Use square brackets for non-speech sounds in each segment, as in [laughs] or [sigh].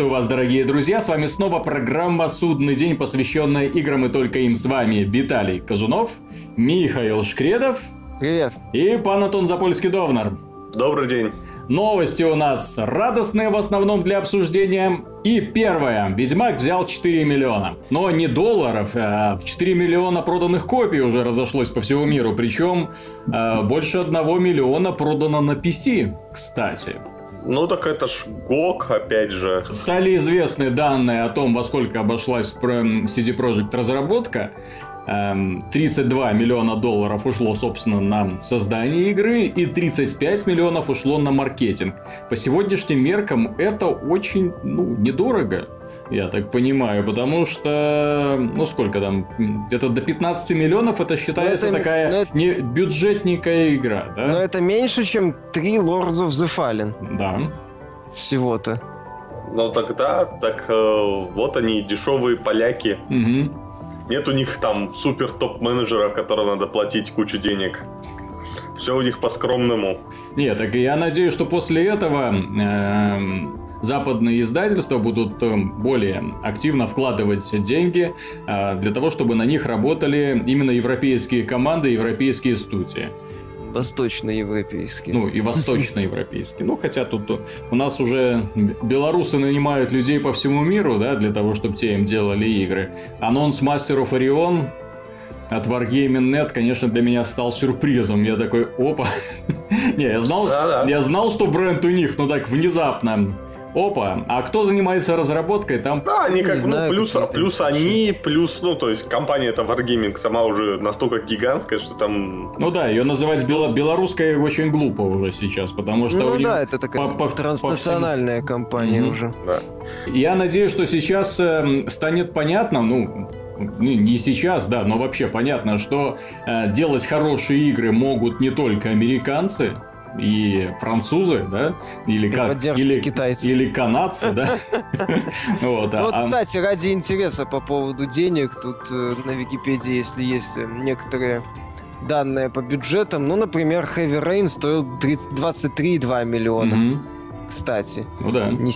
Приветствую вас, дорогие друзья, с вами снова программа «Судный день», посвященная играм и только им. С вами Виталий Казунов, Михаил Шкредов. Привет. И пан Антон Запольский-Довнар. Добрый день. Новости у нас радостные в основном для обсуждения. И первое. Ведьмак взял 4 миллиона. Но не долларов, а в 4 миллиона проданных копий уже разошлось по всему миру. Причем э, больше 1 миллиона продано на PC, кстати. Ну так это ж ГОК, опять же. Стали известны данные о том, во сколько обошлась CD Projekt разработка. 32 эм, миллиона долларов ушло, собственно, на создание игры и 35 миллионов ушло на маркетинг. По сегодняшним меркам это очень, ну, недорого. Я так понимаю, потому что, ну сколько там, где-то до 15 миллионов это считается это, такая это, не бюджетненькая игра, да? Но это меньше, чем 3 Lords of the Fallen. Да. Всего-то. Ну тогда, так э, вот они, дешевые поляки. Угу. Нет у них там супер топ-менеджера, которым надо платить кучу денег. Все у них по-скромному. Нет, так я надеюсь, что после этого э, западные издательства будут э, более активно вкладывать деньги э, для того, чтобы на них работали именно европейские команды, европейские студии. Восточноевропейский. Ну, и восточноевропейский. [laughs] Ну, хотя тут у нас уже белорусы нанимают людей по всему миру, да, для того, чтобы те им делали игры. Анонс of Orion от Wargaming.net, конечно, для меня стал сюрпризом. Я такой, опа. [laughs] Не, я знал, я знал, что бренд у них, но так внезапно Опа, а кто занимается разработкой там? Да, они как, ну, плюс, плюс они, плюс, ну, то есть компания это Wargaming сама уже настолько гигантская, что там... Ну да, ее называть бело белорусской очень глупо уже сейчас, потому что... Ну да, это такая по, по, транснациональная по всем... компания mm-hmm. уже. Да. Я надеюсь, что сейчас э, станет понятно, ну, не сейчас, да, но вообще понятно, что э, делать хорошие игры могут не только американцы, и французы, да, или, как, или, китайцев. или канадцы, да. [laughs] Вот, а кстати, ради интереса по поводу денег, тут э, на Википедии, если есть э, некоторые данные по бюджетам, ну, например, Heavy Rain стоил 23,2 миллиона кстати. Ну да. Не,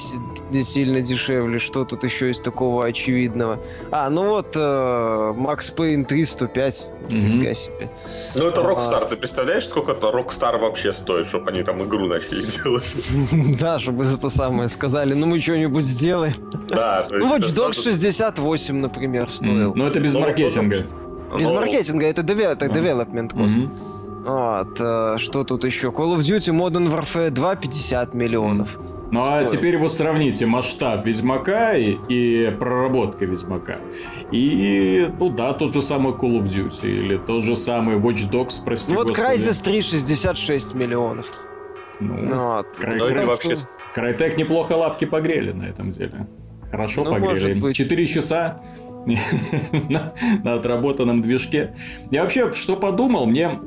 не сильно дешевле. Что тут еще есть такого очевидного? А, ну вот э, Макс Пейн 305. Нифига себе. Ну это Rockstar. А... Ты представляешь, сколько это Rockstar вообще стоит, чтобы они там игру начали [laughs] делать? [laughs] Да, чтобы это самое сказали. Ну мы что-нибудь сделаем. Да. [laughs] Ну Watch Dogs 68, например, стоил. Ну это без маркетинга. Без маркетинга, это development cost. Вот, э, что тут еще? Call of Duty Modern Warfare 2 50 миллионов. Ну а теперь вот сравните масштаб Ведьмака и, и проработка Ведьмака. И, ну да, тот же самый Call of Duty или тот же самый Watch Dogs, прости Ну вот Crysis 3 66 миллионов. Ну, ну вот. Край, ну, край, вообще... Крайтек неплохо лапки погрели на этом деле. Хорошо ну, погрели. Четыре часа [laughs] на отработанном движке. Я вообще что подумал, мне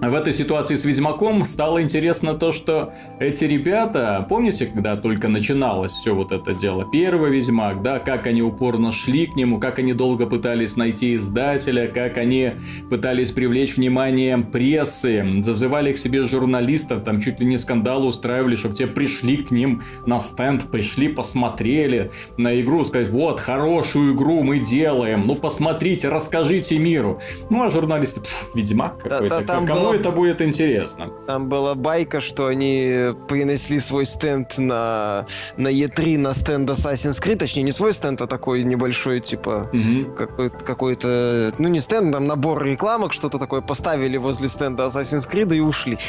в этой ситуации с Ведьмаком стало интересно то, что эти ребята, помните, когда только начиналось все вот это дело, первый Ведьмак, да, как они упорно шли к нему, как они долго пытались найти издателя, как они пытались привлечь внимание прессы, зазывали к себе журналистов, там чуть ли не скандалы устраивали, чтобы те пришли к ним на стенд, пришли, посмотрели на игру, сказать, вот, хорошую игру мы делаем, ну посмотрите, расскажите миру. Ну а журналисты, Ведьмак какой-то, да, да, кому было... это будет интересно. Там была байка, что они принесли свой стенд на, на E3 на стенд Assassin's Creed, точнее, не свой стенд, а такой небольшой, типа, угу. какой-то, какой-то, ну, не стенд, там набор рекламок, что-то такое поставили возле стенда Assassin's Creed и ушли. [laughs]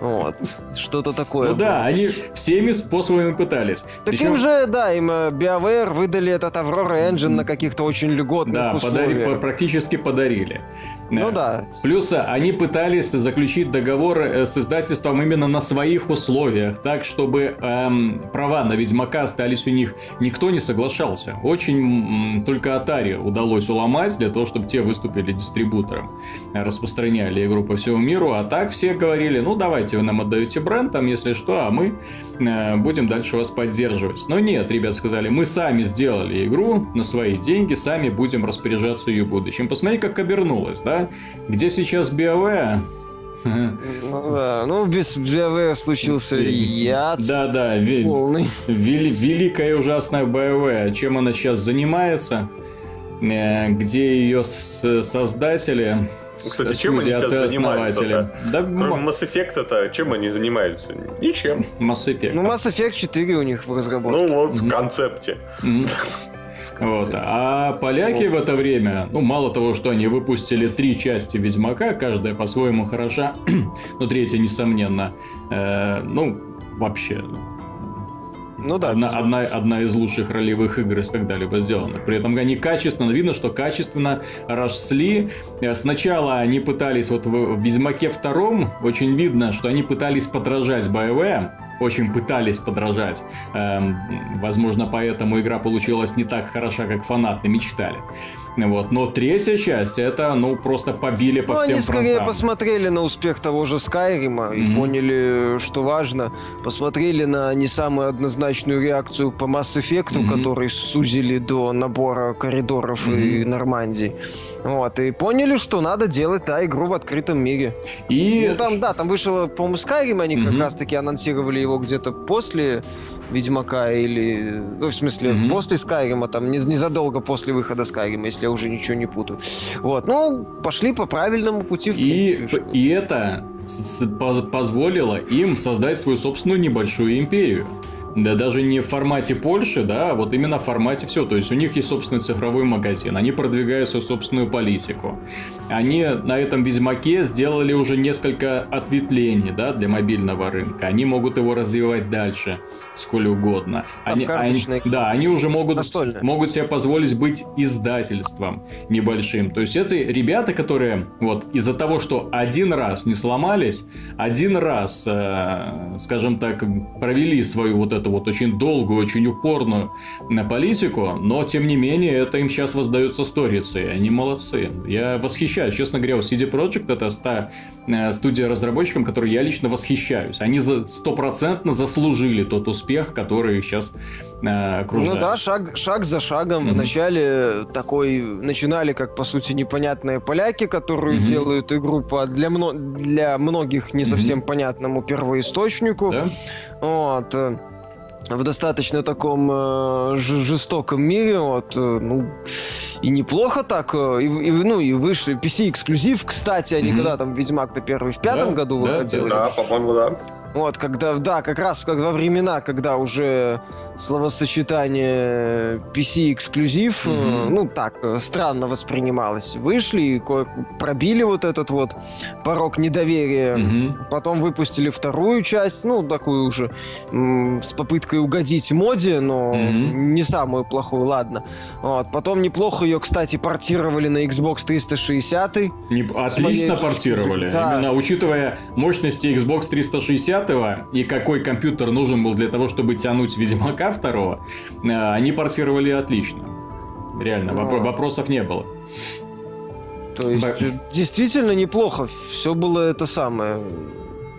Вот. Что-то такое. Ну да, они всеми способами пытались. Так им же, да, им э, BioWare выдали этот Aurora Engine на каких-то очень льготных условиях. Да, практически подарили. Ну да. Плюс они пытались заключить договор э, с издательством именно на своих условиях, так чтобы эм, права на Ведьмака остались у них. Никто не соглашался. Очень м, только Atari удалось уломать для того, чтобы те выступили дистрибутором, распространяли игру по всему миру, а так все говорили, ну давайте вы нам отдаете бренд, там если что, а мы э, будем дальше вас поддерживать. Но нет, ребят сказали, мы сами сделали игру на свои деньги, сами будем распоряжаться ее будущим. Посмотри, как обернулось, да? Где сейчас BioWare? Ну да, ну без BioWare случился яд Да, да, полный. великая и ужасная BioWare. Чем она сейчас занимается? Э, где ее создатели кстати, чем они сейчас занимаются? Да, Кроме Mass Effect, это чем они занимаются? Ничем. Mass Effect. Ну, Mass Effect 4 у них в разработке. Ну, вот в концепте. [laughs] Вот. А поляки в это время, ну, мало того, что они выпустили три части Ведьмака, каждая по-своему хороша, [clears throat] но третья, несомненно, э, ну, вообще ну да. Одна, одна, одна из лучших ролевых игр из когда-либо сделанных. При этом они качественно, видно, что качественно росли. Э, сначала они пытались, вот в Ведьмаке втором, очень видно, что они пытались подражать BioWare, очень пытались подражать. Эм, возможно, поэтому игра получилась не так хороша, как фанаты мечтали. Вот. Но третья часть, это, ну, просто побили по ну, всем они скорее фронтам. посмотрели на успех того же Скайрима mm-hmm. и поняли, что важно. Посмотрели на не самую однозначную реакцию по Mass Effect, mm-hmm. который сузили до набора коридоров mm-hmm. и Нормандии. Вот. И поняли, что надо делать, да, игру в открытом мире. И... Ну, там, да, там вышел, по-моему, Skyrim, они mm-hmm. как раз-таки анонсировали его где-то после Ведьмака или... Ну, в смысле, mm-hmm. после Скайрима, там, незадолго после выхода Скайрима, если я уже ничего не путаю. Вот, ну, пошли по правильному пути, в и. И это позволило им создать свою собственную небольшую империю. Да даже не в формате Польши, да, а вот именно в формате все. То есть у них есть собственный цифровой магазин, они продвигают свою собственную политику. Они на этом Ведьмаке сделали уже несколько ответвлений, да, для мобильного рынка. Они могут его развивать дальше, сколь угодно. Они, они, да, они уже могут, могут себе позволить быть издательством небольшим. То есть это ребята, которые вот из-за того, что один раз не сломались, один раз, э, скажем так, провели свою вот эту эту вот очень долгую, очень упорную на политику, но тем не менее это им сейчас воздается сторицей, они молодцы. Я восхищаюсь, честно говоря, у CD Projekt это ста, э, студия разработчикам, которой я лично восхищаюсь. Они стопроцентно заслужили тот успех, который их сейчас э, окружает. Ну да, шаг, шаг за шагом. Mm-hmm. Вначале такой начинали, как по сути непонятные поляки, которые mm-hmm. делают игру по для, для многих не совсем mm-hmm. понятному первоисточнику. Да? Вот в достаточно таком э, жестоком мире, вот, э, ну, и неплохо так, э, и, и, ну, и вышли PC-эксклюзив, кстати, они mm-hmm. когда там Ведьмак-то первый в пятом да, году выходил. Да, по-моему, да. Вот, когда, да, как раз как во времена, когда уже словосочетание PC-эксклюзив, mm-hmm. ну так, э, странно воспринималось. Вышли и пробили вот этот вот порог недоверия. Mm-hmm. Потом выпустили вторую часть, ну, такую уже с попыткой угодить моде, но mm-hmm. не самую плохую, ладно. Вот. Потом неплохо ее, кстати, портировали на Xbox 360. Не, отлично моей... портировали. Да. Именно учитывая мощности Xbox 360 и какой компьютер нужен был для того, чтобы тянуть Ведьмака второго, э, они портировали отлично. Реально, а. вопросов не было. То есть, Б... действительно неплохо. Все было это самое.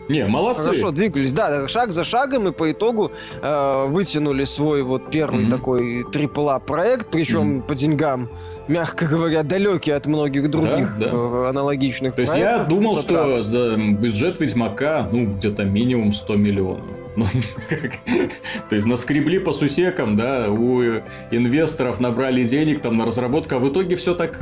Не, молодцы. Хорошо, двигались. Да, шаг за шагом, и по итогу э, вытянули свой вот первый mm-hmm. такой AAA проект, причем mm-hmm. по деньгам мягко говоря, далекий от многих других да, да. Э, аналогичных. То есть я думал, что за бюджет Ведьмака, ну, где-то минимум 100 миллионов. Ну, [laughs] то есть наскребли по сусекам, да, у инвесторов набрали денег там на разработку, а в итоге все так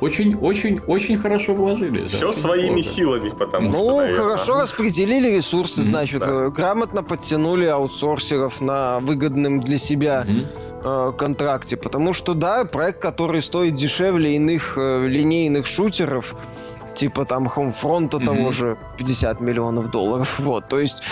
очень-очень-очень э, хорошо вложили. Все своими плохо. силами, потому ну, что. Ну, хорошо распределили ресурсы, значит, да. Э, грамотно подтянули аутсорсеров на выгодным для себя. контракте, потому что да, проект, который стоит дешевле иных линейных шутеров, типа там Homefront mm-hmm. того же 50 миллионов долларов. Вот, то есть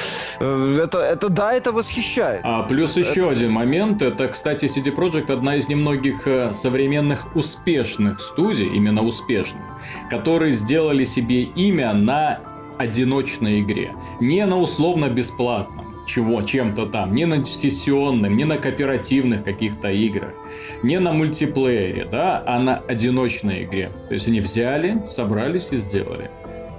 э, это, это да, это восхищает. А плюс еще это... один момент, это, кстати, CD Projekt одна из немногих э, современных успешных студий, именно успешных, которые сделали себе имя на одиночной игре, не на условно бесплатном чего, чем-то там, не на сессионном, не на кооперативных каких-то играх не на мультиплеере, да, а на одиночной игре. То есть они взяли, собрались и сделали.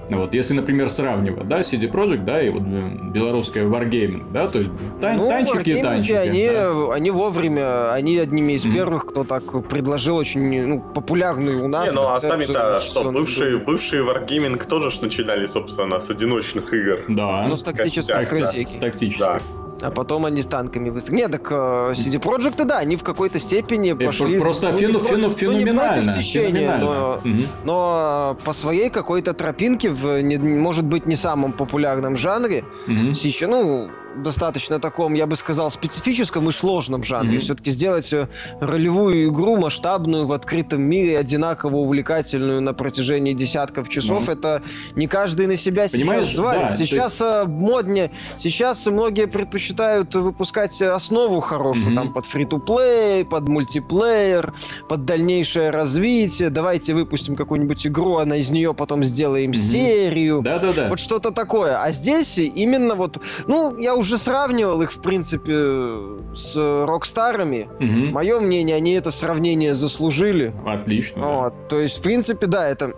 Вот, если, например, сравнивать, да, CD Projekt, да, и вот белорусская Wargaming, да, то есть тан- ну, танчики, танчики. Они, да. они вовремя, они одними из mm-hmm. первых, кто так предложил очень ну, популярный у нас. Не, ну а сами-то что, бывшие, бывшие Wargaming тоже ж начинали, собственно, с одиночных игр. Да. Ну, с тактической С тактической. Да. А потом они с танками выстрелили. Нет, так uh, CD Projekt, да, они в какой-то степени пошли... Просто ну, фену, фену, феноменально. Ну, не течения, но, угу. но по своей какой-то тропинке, в, не, может быть, не самом популярном жанре, угу. сейчас, ну, достаточно таком, я бы сказал, специфическом и сложном жанре. Mm-hmm. Все-таки сделать э, ролевую игру масштабную в открытом мире, одинаково увлекательную на протяжении десятков часов, mm-hmm. это не каждый на себя Понимаешь, сейчас звалит. Да, сейчас есть... Э, моднее, сейчас многие предпочитают выпускать основу хорошую, mm-hmm. там под фри-то-плей, под мультиплеер, под дальнейшее развитие. Давайте выпустим какую-нибудь игру, а из нее потом сделаем mm-hmm. серию. Да-да-да. Вот что-то такое. А здесь именно вот, ну, я уже уже сравнивал их, в принципе, с Рокстарами. Угу. Мое мнение, они это сравнение заслужили. Отлично. Вот. Да. То есть, в принципе, да, это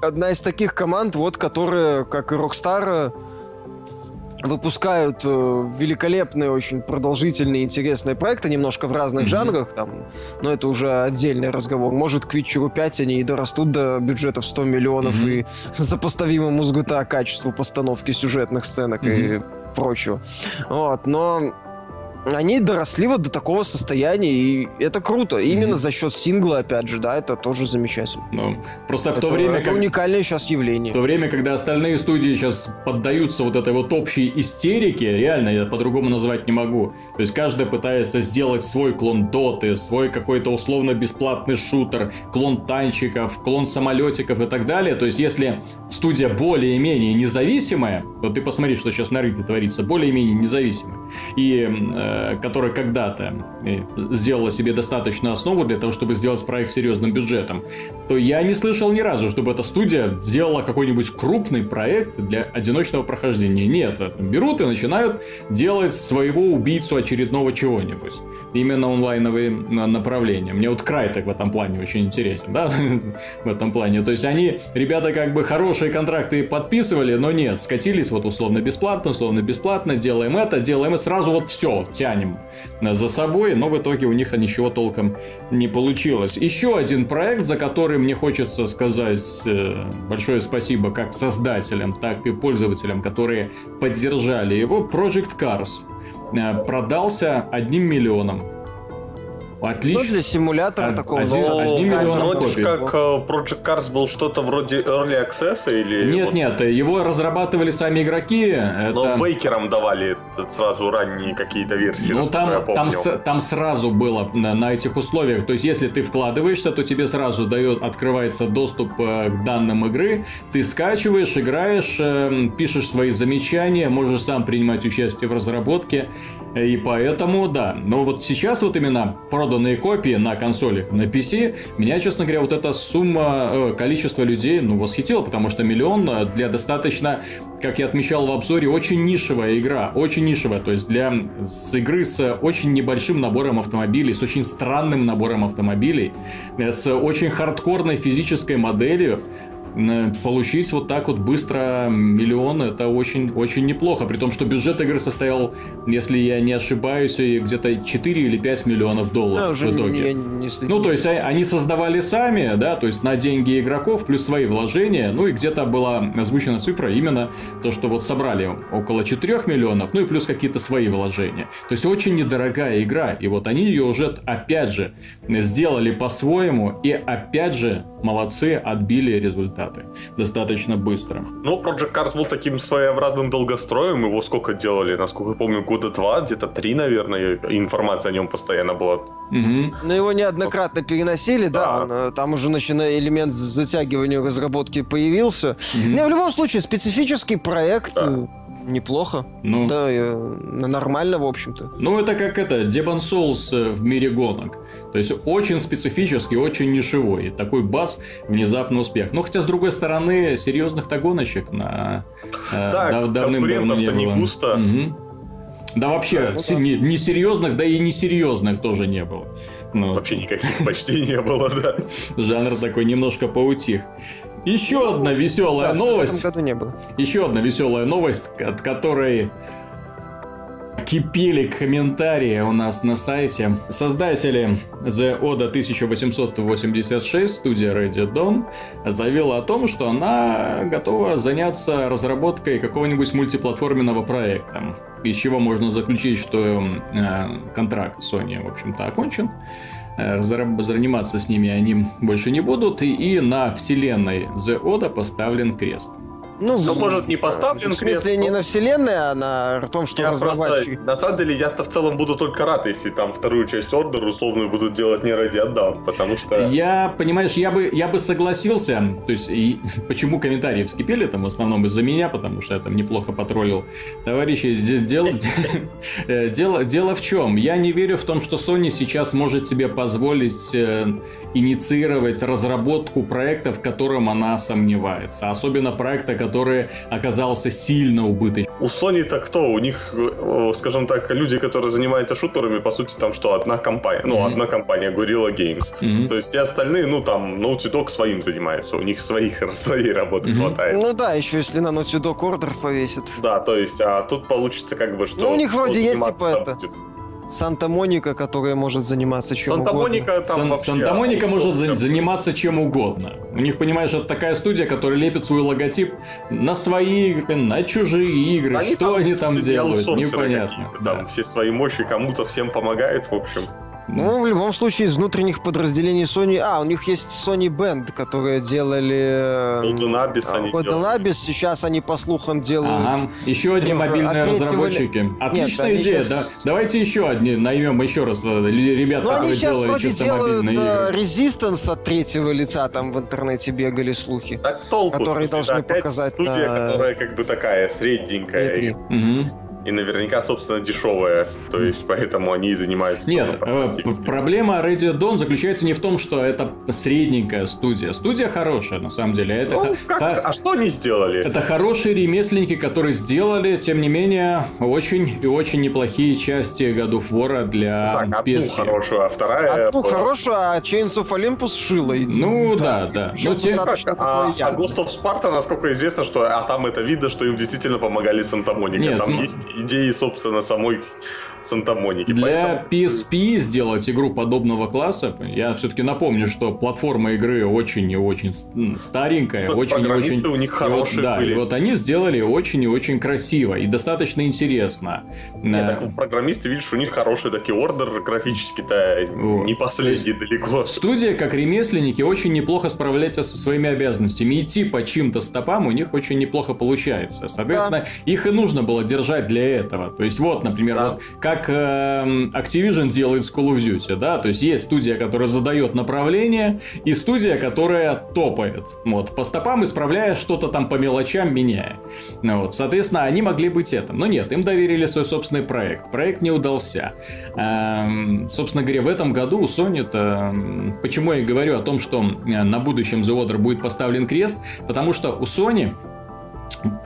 одна из таких команд, вот, которые, как и Rockstar, выпускают э, великолепные, очень продолжительные, интересные проекты, немножко в разных mm-hmm. жанрах, там, но это уже отдельный разговор. Может, к Witcher 5 они и дорастут до бюджетов 100 миллионов mm-hmm. и сопоставимому с GTA качеству постановки сюжетных сценок mm-hmm. и прочего. Вот, но они доросли вот до такого состояния, и это круто. Mm-hmm. Именно за счет сингла, опять же, да, это тоже замечательно. Ну, просто это, в то время... Это как... уникальное сейчас явление. В то время, когда остальные студии сейчас поддаются вот этой вот общей истерике, реально, я по-другому назвать не могу. То есть, каждая пытается сделать свой клон доты, свой какой-то условно-бесплатный шутер, клон танчиков, клон самолетиков и так далее. То есть, если студия более-менее независимая, то ты посмотри, что сейчас на рынке творится, более-менее независимая. И Э, которая когда-то э, сделала себе достаточную основу для того, чтобы сделать проект серьезным бюджетом, то я не слышал ни разу, чтобы эта студия сделала какой-нибудь крупный проект для одиночного прохождения. Нет, берут и начинают делать своего убийцу очередного чего-нибудь именно онлайновые направления. Мне вот Крайтек в этом плане очень интересен, да, [laughs] в этом плане. То есть они, ребята, как бы хорошие контракты подписывали, но нет, скатились вот условно бесплатно, условно бесплатно, делаем это, делаем и сразу вот все тянем за собой, но в итоге у них ничего толком не получилось. Еще один проект, за который мне хочется сказать э, большое спасибо как создателям, так и пользователям, которые поддержали его, Project Cars. Э, продался одним миллионом. Отлично. Ну, для симулятора Од, такого. Один, но, одним миллионом вроде копий. как э, Project Cars был что-то вроде Early Access или... Нет, вот... нет, его разрабатывали сами игроки. Но это... бейкерам давали сразу ранние какие-то версии. Ну, там, там, там сразу было на, на этих условиях. То есть, если ты вкладываешься, то тебе сразу дает, открывается доступ э, к данным игры. Ты скачиваешь, играешь, эм, пишешь свои замечания, можешь сам принимать участие в разработке. И поэтому, да. Но вот сейчас вот именно проданные копии на консолях, на PC, меня, честно говоря, вот эта сумма, э, количество людей, ну, восхитило, потому что миллион э, для достаточно, как я отмечал в обзоре, очень нишевая игра. Очень нишевая. То есть для с игры с очень небольшим набором автомобилей, с очень странным набором автомобилей, э, с очень хардкорной физической моделью, получить вот так вот быстро миллион, это очень, очень неплохо. При том, что бюджет игры состоял, если я не ошибаюсь, где-то 4 или 5 миллионов долларов да, уже в итоге. Не, не, не ну, то есть, а, они создавали сами, да, то есть на деньги игроков, плюс свои вложения, ну и где-то была озвучена цифра именно то, что вот собрали около 4 миллионов, ну и плюс какие-то свои вложения. То есть, очень недорогая игра, и вот они ее уже, опять же, сделали по-своему, и опять же, молодцы, отбили результаты достаточно быстро. Ну, Project Cars был таким своеобразным долгостроем, его сколько делали, насколько я помню, года два, где-то три, наверное, информация о нем постоянно была. Угу. Но его неоднократно переносили, да, да он, э, там уже начиная элемент затягивания разработки появился. Угу. Но в любом случае, специфический проект, да. Э, неплохо. Ну, да, нормально, в общем-то. Ну, это как это, Demon Souls э, в мире гонок. То есть, очень специфический, очень нишевой. Такой бас, внезапный успех. Но хотя, с другой стороны, серьезных-то гоночек на э, да, дав- давным-давно не было. не густо. Угу. Да вообще, да, не, не серьезных, да и несерьезных тоже не было. Ну, Вообще никаких [laughs] почти не было, да. Жанр такой немножко поутих. Еще одна веселая да, новость. В этом году не было. Еще одна веселая новость, от которой кипели комментарии у нас на сайте. Создатели The Oda 1886, студия Ready Dawn, заявила о том, что она готова заняться разработкой какого-нибудь мультиплатформенного проекта. Из чего можно заключить, что э, контракт Sony, в общем-то, окончен. Э, заниматься с ними они больше не будут. И на вселенной The Oda поставлен крест. Ну, ну, может, не поставлен В смысле, крест, не на вселенной, а на том, что я разработчик... Просто, на самом деле, я-то в целом буду только рад, если там вторую часть Ордер условно будут делать не ради отдам, потому что... Я, понимаешь, я бы, я бы согласился, то есть, и, [laughs] почему комментарии вскипели там в основном из-за меня, потому что я там неплохо потроллил товарищи. Дело, [laughs] э, дело, дело в чем? Я не верю в том, что Sony сейчас может себе позволить э, инициировать разработку проекта, в котором она сомневается. Особенно проекта, который оказался сильно убыточным. У Sony-то кто? У них, скажем так, люди, которые занимаются шутерами, по сути, там что, одна компания. Ну, mm-hmm. одна компания, Gorilla Games. Mm-hmm. То есть все остальные, ну, там, Naughty Dog своим занимаются. У них своих, [laughs] своей работы mm-hmm. хватает. Ну да, еще если на Naughty Dog Order повесит. Да, то есть, а тут получится как бы, что... Ну, у них вроде есть, типа, это... Будет. Санта-Моника, которая может заниматься чем Санта-Моника угодно. Там Сан- Санта-Моника может за- заниматься чем угодно. У них, понимаешь, это такая студия, которая лепит свой логотип на свои игры, на чужие игры. Они Что там, они там делают, непонятно. Там да. все свои мощи кому-то всем помогают, в общем. Ну, в любом случае, из внутренних подразделений Sony... А, у них есть Sony Band, которые делали... Golden Abyss они Golden Abyss, сейчас они, по слухам, делают... Ага. Еще одни мобильные разработчики. Отличная Нет, идея, сейчас... да. Давайте еще одни наймем еще раз э, ребят, ну, которые они сейчас делают вроде делают э, Resistance от третьего лица, там в интернете бегали слухи. Так толку, которые должны показать студия, на... которая как бы такая средненькая. Угу. И наверняка, собственно, дешевая. То есть, поэтому они и занимаются... Нет, э, проблема Radio Dawn заключается не в том, что это средненькая студия. Студия хорошая, на самом деле. Это ну, как? Х... А что они сделали? Это хорошие ремесленники, которые сделали, тем не менее, очень и очень неплохие части God of War для так, одну PSP. хорошую, а вторая... Одну была... хорошую, а Chains of Olympus шила. Ну, да, да. Но те... а, а Ghost of Sparta, насколько известно, что а там это видно, что им действительно помогали Санта-Моника. Там см... есть идеи, собственно, самой Санта-Моники. Для поэтому... PSP сделать игру подобного класса, я все-таки напомню, что платформа игры очень и очень старенькая, Тут очень и очень... у них хорошие вот, да, были. И вот они сделали очень и очень красиво и достаточно интересно. Нет, так программисты, видишь, у них хороший такие ордер графически-то вот. не последний далеко. Студия, как ремесленники, очень неплохо справляется со своими обязанностями. Идти по чьим-то стопам у них очень неплохо получается. Соответственно, да. их и нужно было держать для этого. То есть, вот, например, да. вот как э, Activision делает с Call of Duty, да, то есть есть студия, которая задает направление, и студия, которая топает, вот, по стопам исправляя что-то там по мелочам, меняя. Ну, вот, соответственно, они могли быть этим, но нет, им доверили свой собственный проект, проект не удался. Эм, собственно говоря, в этом году у Sony, это, почему я говорю о том, что э, на будущем The Order будет поставлен крест, потому что у Sony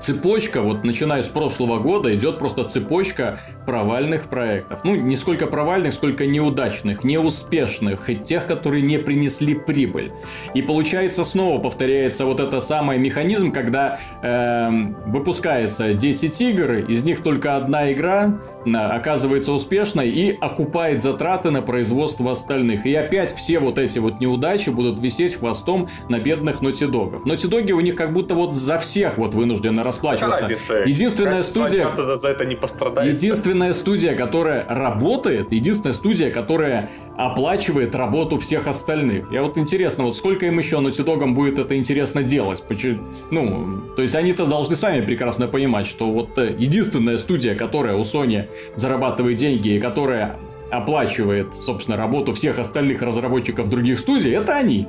цепочка, вот начиная с прошлого года, идет просто цепочка провальных проектов. Ну, не сколько провальных, сколько неудачных, неуспешных, тех, которые не принесли прибыль. И получается, снова повторяется вот это самый механизм, когда э, выпускается 10 игр, из них только одна игра оказывается успешной и окупает затраты на производство остальных. И опять все вот эти вот неудачи будут висеть хвостом на бедных нотидогов. Нотидоги у них как будто вот за всех вот вынуждены расплачиваться. Единственная студия... за это не пострадает. Единственная студия, которая работает, единственная студия, которая оплачивает работу всех остальных. Я вот интересно, вот сколько им еще нотидогам будет это интересно делать? Почему? Ну, то есть они-то должны сами прекрасно понимать, что вот э, единственная студия, которая у Sony зарабатывает деньги и которая оплачивает, собственно, работу всех остальных разработчиков других студий, это они.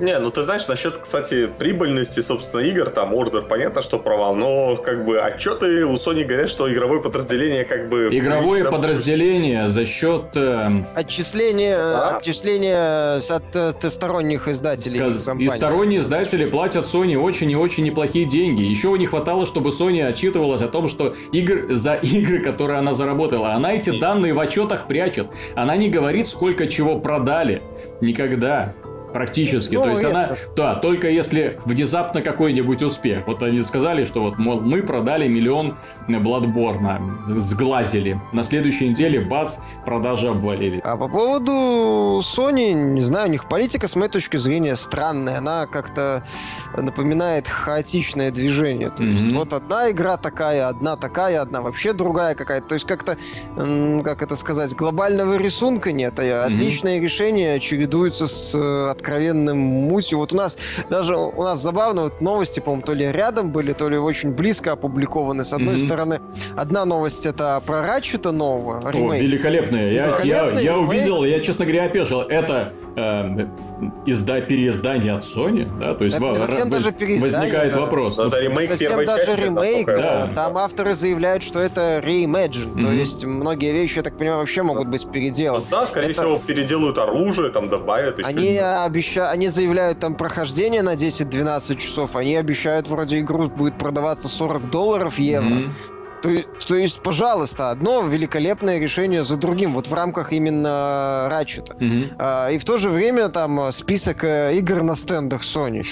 Не, ну ты знаешь, насчет, кстати, прибыльности, собственно, игр, там, Ордер, понятно, что провал, но, как бы, отчеты у Sony говорят, что игровое подразделение, как бы... Игровое подразделение за счет... Э... Отчисления, а? отчисления от, от сторонних издателей. Сказ... И сторонние издатели платят Sony очень и очень неплохие деньги. Еще не хватало, чтобы Sony отчитывалась о том, что игр за игры, которые она заработала, она эти данные в отчетах прячет. Она не говорит, сколько чего продали. Никогда. Практически. Ну, То есть это... она, да, только если внезапно какой-нибудь успех. Вот они сказали, что вот, мол, мы продали миллион Bloodborne, сглазили. На следующей неделе, бац, продажи обвалили. А по поводу Sony, не знаю, у них политика, с моей точки зрения, странная. Она как-то напоминает хаотичное движение. То есть mm-hmm. вот одна игра такая, одна такая, одна вообще другая какая-то. То есть как-то, как это сказать, глобального рисунка нет. А отличные mm-hmm. решения чередуются с э, откровенным мутью. Вот у нас даже у нас забавно, вот новости, по-моему, то ли рядом были, то ли очень близко опубликованы. С одной mm-hmm. стороны, одна новость это про Ratchet нового, ремейк. О, великолепная. Я, я, я увидел, я, честно говоря, опешил. Это э, изда переиздание от Sony, да, то есть это совсем даже возникает да. вопрос. Но это ремейк совсем даже части, ремейк, да. Там авторы заявляют, что это reimagine, mm-hmm. то есть многие вещи, я так понимаю, вообще могут быть переделаны. Ну, да, скорее это... всего, переделают оружие, там добавят. Они обещают, они заявляют там прохождение на 10-12 часов, они обещают вроде игру будет продаваться 40 долларов евро. Mm-hmm. То, то есть, пожалуйста, одно великолепное решение за другим, вот в рамках именно Ratchet. Mm-hmm. А, и в то же время там список э, игр на стендах Sony.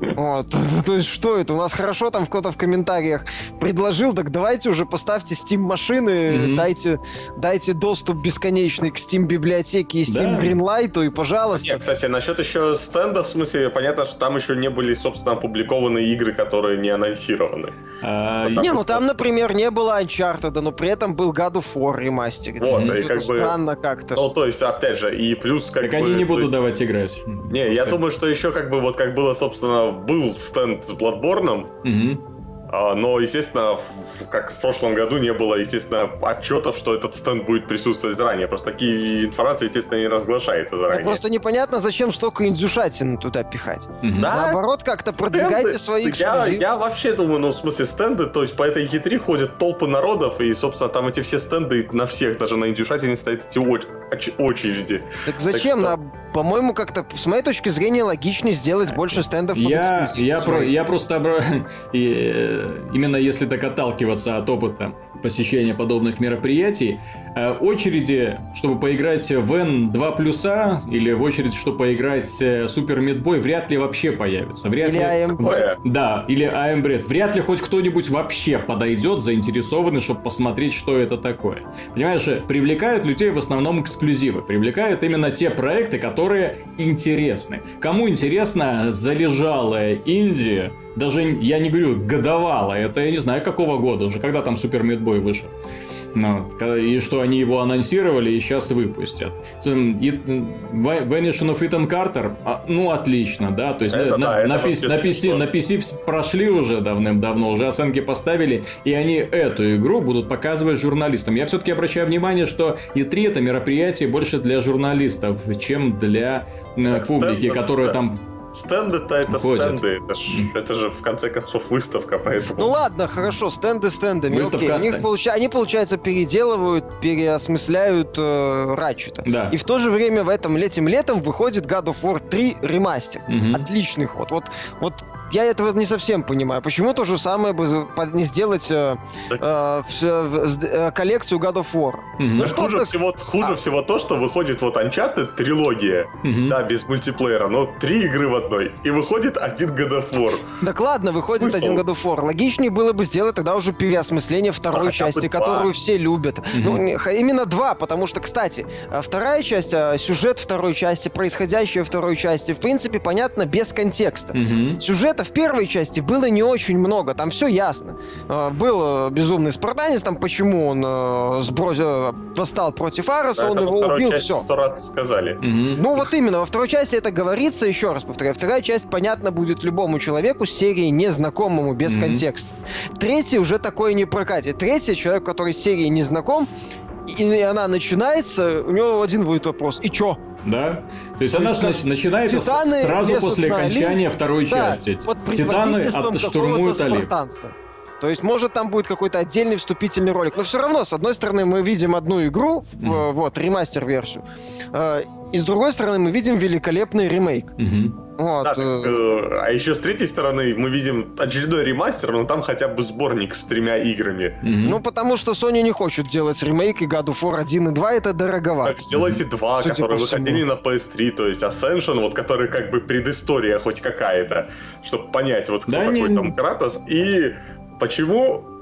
Вот. [laughs] То есть что это? У нас хорошо там кто-то в комментариях предложил, так давайте уже поставьте Steam машины, mm-hmm. дайте, дайте доступ бесконечный к Steam библиотеке и Steam да. Greenlight, и пожалуйста. Нет, кстати, насчет еще стенда, в смысле, понятно, что там еще не были, собственно, опубликованы игры, которые не анонсированы. А, не, ну там, например, не было Uncharted, но при этом был God of War ремастер. Вот, и как бы... Странно как-то. Ну, то есть, опять же, и плюс как так бы... они не будут есть... давать играть. Не, я думаю, что еще как бы вот как было, собственно, был стенд с Bloodborne, угу. А, но, естественно, как в прошлом году не было, естественно, отчетов, что этот стенд будет присутствовать заранее. Просто такие информации, естественно, не разглашается заранее. Ну, просто непонятно, зачем столько индюшатин туда пихать. Mm-hmm. Да? Наоборот, как-то стенды, продвигайте свои я, я вообще думаю, ну, в смысле, стенды, то есть по этой E3 ходят толпы народов, и, собственно, там эти все стенды на всех, даже на индюшатине стоят эти очереди. Так зачем? Так что... По-моему, как-то, с моей точки зрения, логичнее сделать больше стендов под я, я, про, я просто... [laughs] Именно если так отталкиваться от опыта посещения подобных мероприятий, э, очереди, чтобы поиграть в N2 плюса или в очередь, чтобы поиграть Супер Мидбой, вряд ли вообще появится. Вряд или ли... В... Да, или AM Bread. Вряд ли хоть кто-нибудь вообще подойдет, заинтересованный, чтобы посмотреть, что это такое. Понимаешь, привлекают людей в основном эксклюзивы. Привлекают именно те проекты, которые интересны. Кому интересно залежалая Индия, даже я не говорю годовалая, это я не знаю какого года уже, когда там Супер Мидбой вышел. Ну, и что они его анонсировали и сейчас выпустят. Vanishing of Ethan Carter, а, ну, отлично, да, то есть это, на, да, на, PC, на, PC, на PC прошли уже давным-давно, уже оценки поставили, и они эту игру будут показывать журналистам. Я все-таки обращаю внимание, что E3 это мероприятие больше для журналистов, чем для э, так, публики, которая там Стенды-то это Ходят. стенды, это, ж, это же в конце концов выставка, поэтому... Ну ладно, хорошо, стенды стендами, Выставка... окей. Они, получ... они, получается, переделывают, переосмысляют э, Ratchet. Да. И в то же время в этом летим летом выходит God of War 3 ремастер. Угу. Отличный ход. Вот, вот я этого не совсем понимаю. Почему то же самое бы не сделать э, э, э, коллекцию God of War? Угу. Ну, хуже, так... всего, хуже а. всего то, что выходит вот Uncharted трилогия, угу. да, без мультиплеера, но три игры в одной. И выходит один God of War. Так ладно, выходит Смысл? один God of War. Логичнее было бы сделать тогда уже переосмысление второй а части, которую все любят. Угу. Ну, именно два, потому что, кстати, э, вторая часть, э, сюжет второй части, происходящее второй части, в принципе, понятно без контекста. Угу. Сюжет сюжета в первой части было не очень много, там все ясно. А, был э, безумный спартанец, там почему он э, сбросил, восстал против Ареса, да, он его убил, все. сто раз сказали. Угу. Ну вот именно, во второй части это говорится, еще раз повторяю, вторая часть понятно будет любому человеку с серией незнакомому, без угу. контекста. Третья уже такое не прокатит. Третья, человек, который с серией не знаком, и она начинается, у него один будет вопрос. И чё? Да. То есть То она есть, начинается Титаны сразу после окончания второй да, части. Вот Титаны штурмуют Олимп. То есть, может, там будет какой-то отдельный вступительный ролик. Но все равно, с одной стороны, мы видим одну игру, mm. вот, ремастер-версию. Э, и с другой стороны, мы видим великолепный ремейк. Mm-hmm. Вот. Да, так, э, а еще с третьей стороны мы видим очередной ремастер, но там хотя бы сборник с тремя играми. Mm-hmm. Ну, потому что Sony не хочет делать ремейк, и God of War 1 и 2 это дороговато. Так, сделайте два, Судя которые выходили на PS3, то есть Ascension, вот который как бы предыстория хоть какая-то, чтобы понять, вот кто да, такой не... там Кратос, и почему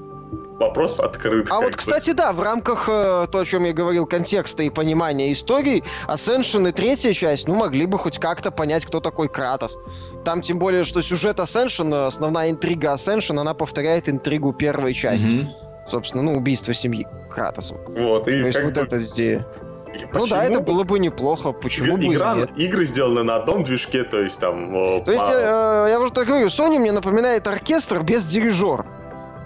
вопрос открыт. А вот, бы. кстати, да, в рамках э, то, о чем я говорил, контекста и понимания истории, Ascension и третья часть, ну, могли бы хоть как-то понять, кто такой Кратос. Там тем более, что сюжет Ascension, основная интрига Ascension, она повторяет интригу первой части. Mm-hmm. Собственно, ну, убийство семьи Кратосом. Вот, и То есть вот бы... это идея. Почему? Ну да, это было бы неплохо. Почему Игра, бы нет? Игры сделаны на одном движке, то есть там... То по... есть, я, э, я уже так говорю, Sony мне напоминает оркестр без дирижера.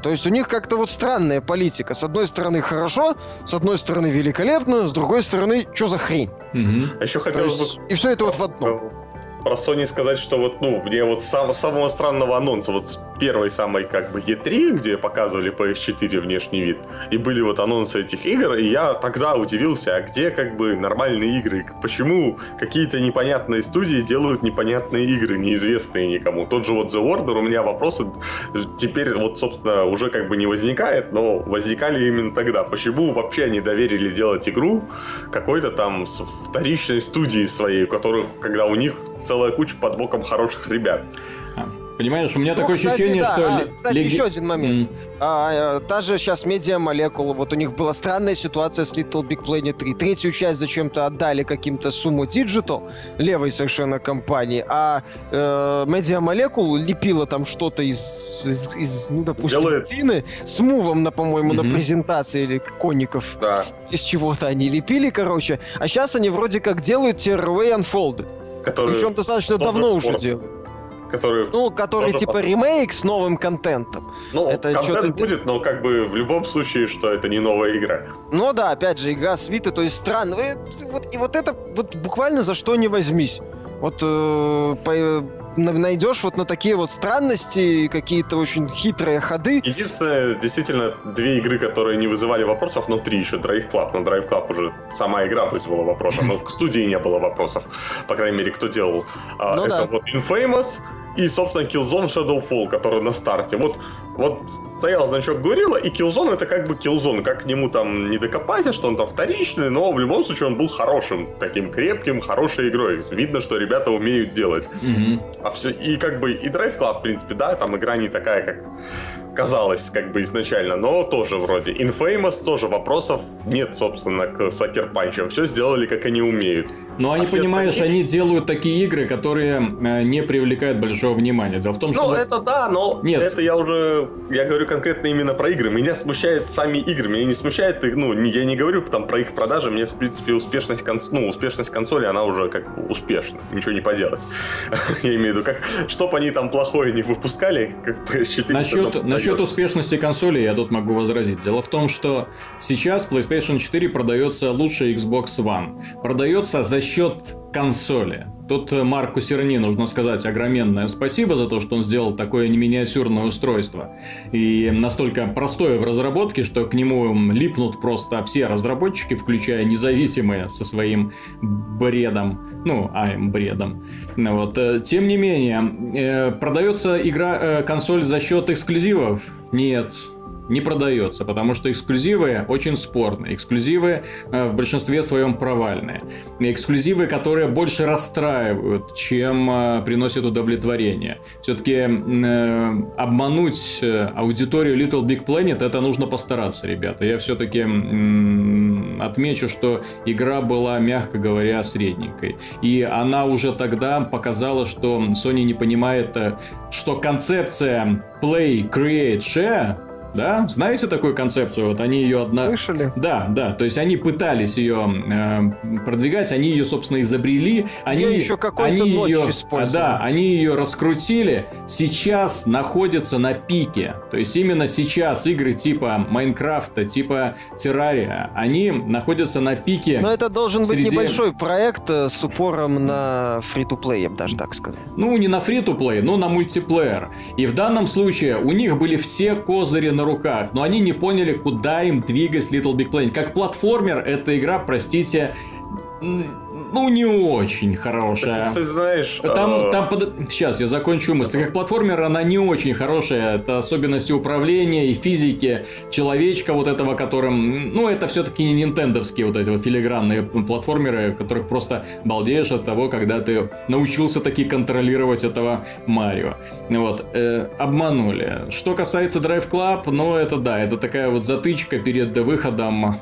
То есть у них как-то вот странная политика. С одной стороны хорошо, с одной стороны великолепно, с другой стороны, что за хрень? Угу. А еще хотелось бы... И все это вот в одном про Sony сказать, что вот, ну, мне вот сам, самого странного анонса, вот первой самой как бы E3, где показывали PS4 внешний вид, и были вот анонсы этих игр, и я тогда удивился, а где как бы нормальные игры? Почему какие-то непонятные студии делают непонятные игры, неизвестные никому? Тот же вот The Order, у меня вопросы теперь вот, собственно, уже как бы не возникает, но возникали именно тогда. Почему вообще они доверили делать игру какой-то там вторичной студии своей, у которых, когда у них целая куча под боком хороших ребят. Понимаешь, у меня ну, такое кстати, ощущение, да. что... А, кстати, Леги... еще один момент. Mm. А, а, та же сейчас Media Molecule, вот у них была странная ситуация с Little Big Planet 3. Третью часть зачем-то отдали каким-то Sumo Digital, левой совершенно компании, а э, Media Molecule лепила там что-то из, из, из ну, допустим, Делает. глины с мувом, на, по-моему, mm-hmm. на презентации или коников. Да. Из чего-то они лепили, короче. А сейчас они вроде как делают Tearaway Unfold. Который Причем достаточно давно уже делают. Который ну, который типа посмотреть. ремейк с новым контентом. Ну, это контент будет, но как бы в любом случае, что это не новая игра. Ну да, опять же, игра свита, то есть странно. Вот, и вот это вот буквально за что не возьмись. Вот э, по, найдешь вот на такие вот странности, какие-то очень хитрые ходы. Единственное, действительно, две игры, которые не вызывали вопросов, но три еще, Drive Club. Но Drive Club уже сама игра вызвала вопросы, но к студии не было вопросов. По крайней мере, кто делал. А, ну, Это да. вот Infamous, и, собственно, Killzone Shadowfall, который на старте. Вот, вот стоял значок Горилла, и Killzone это как бы Killzone. Как к нему там не докопайся, что он там вторичный, но в любом случае он был хорошим, таким крепким, хорошей игрой. Видно, что ребята умеют делать. Mm-hmm. А все, и как бы и Drive Club, в принципе, да, там игра не такая, как казалось, как бы изначально, но тоже вроде. Infamous тоже вопросов нет, собственно, к Sucker Punch. Все сделали, как они умеют. Но они, а понимаешь, остальные... они делают такие игры, которые э, не привлекают большого внимания. Дело в том, что... Ну, это да, но Нет. это я уже... Я говорю конкретно именно про игры. Меня смущают сами игры. Меня не смущает их... Ну, я не говорю там про их продажи. Мне, в принципе, успешность, конс... ну, успешность консоли, она уже как бы успешна. Ничего не поделать. [laughs] я имею в виду, как... Чтоб они там плохое не выпускали, как PS4... [laughs] Насчет, насчет успешности консоли я тут могу возразить. Дело в том, что сейчас PlayStation 4 продается лучше Xbox One. Продается за счет консоли. Тут Марку Серни нужно сказать огроменное спасибо за то, что он сделал такое миниатюрное устройство. И настолько простое в разработке, что к нему липнут просто все разработчики, включая независимые со своим бредом. Ну, АМ бредом. Вот. Тем не менее, э, продается игра, э, консоль за счет эксклюзивов? Нет не продается, потому что эксклюзивы очень спорные, эксклюзивы э, в большинстве своем провальные, эксклюзивы, которые больше расстраивают, чем э, приносят удовлетворение. Все-таки э, обмануть аудиторию Little Big Planet это нужно постараться, ребята. Я все-таки отмечу, что игра была, мягко говоря, средненькой. И она уже тогда показала, что Sony не понимает, что концепция Play, Create, Share да? Знаете такую концепцию? Вот они ее одна... Слышали? Да, да. То есть они пытались ее э, продвигать, они ее, собственно, изобрели. Они, Я еще какой-то они ее, Да, они ее раскрутили. Сейчас находятся на пике. То есть именно сейчас игры типа Майнкрафта, типа Террария, они находятся на пике. Но это должен среди... быть небольшой проект э, с упором на фри-то-плей, я бы даже так сказал. Ну, не на фри-то-плей, но на мультиплеер. И в данном случае у них были все козыри на руках, но они не поняли, куда им двигать Little Big Planet. Как платформер, эта игра, простите, ну, не очень хорошая. Так, ты знаешь... Там, э... там под... Сейчас, я закончу мысль. Как платформер она не очень хорошая. Это особенности управления и физики человечка вот этого, которым... Ну, это все-таки не нинтендовские вот эти вот филигранные платформеры, которых просто балдеешь от того, когда ты научился таки контролировать этого Марио. Вот. Э, обманули. Что касается Drive Club, ну, это да, это такая вот затычка перед выходом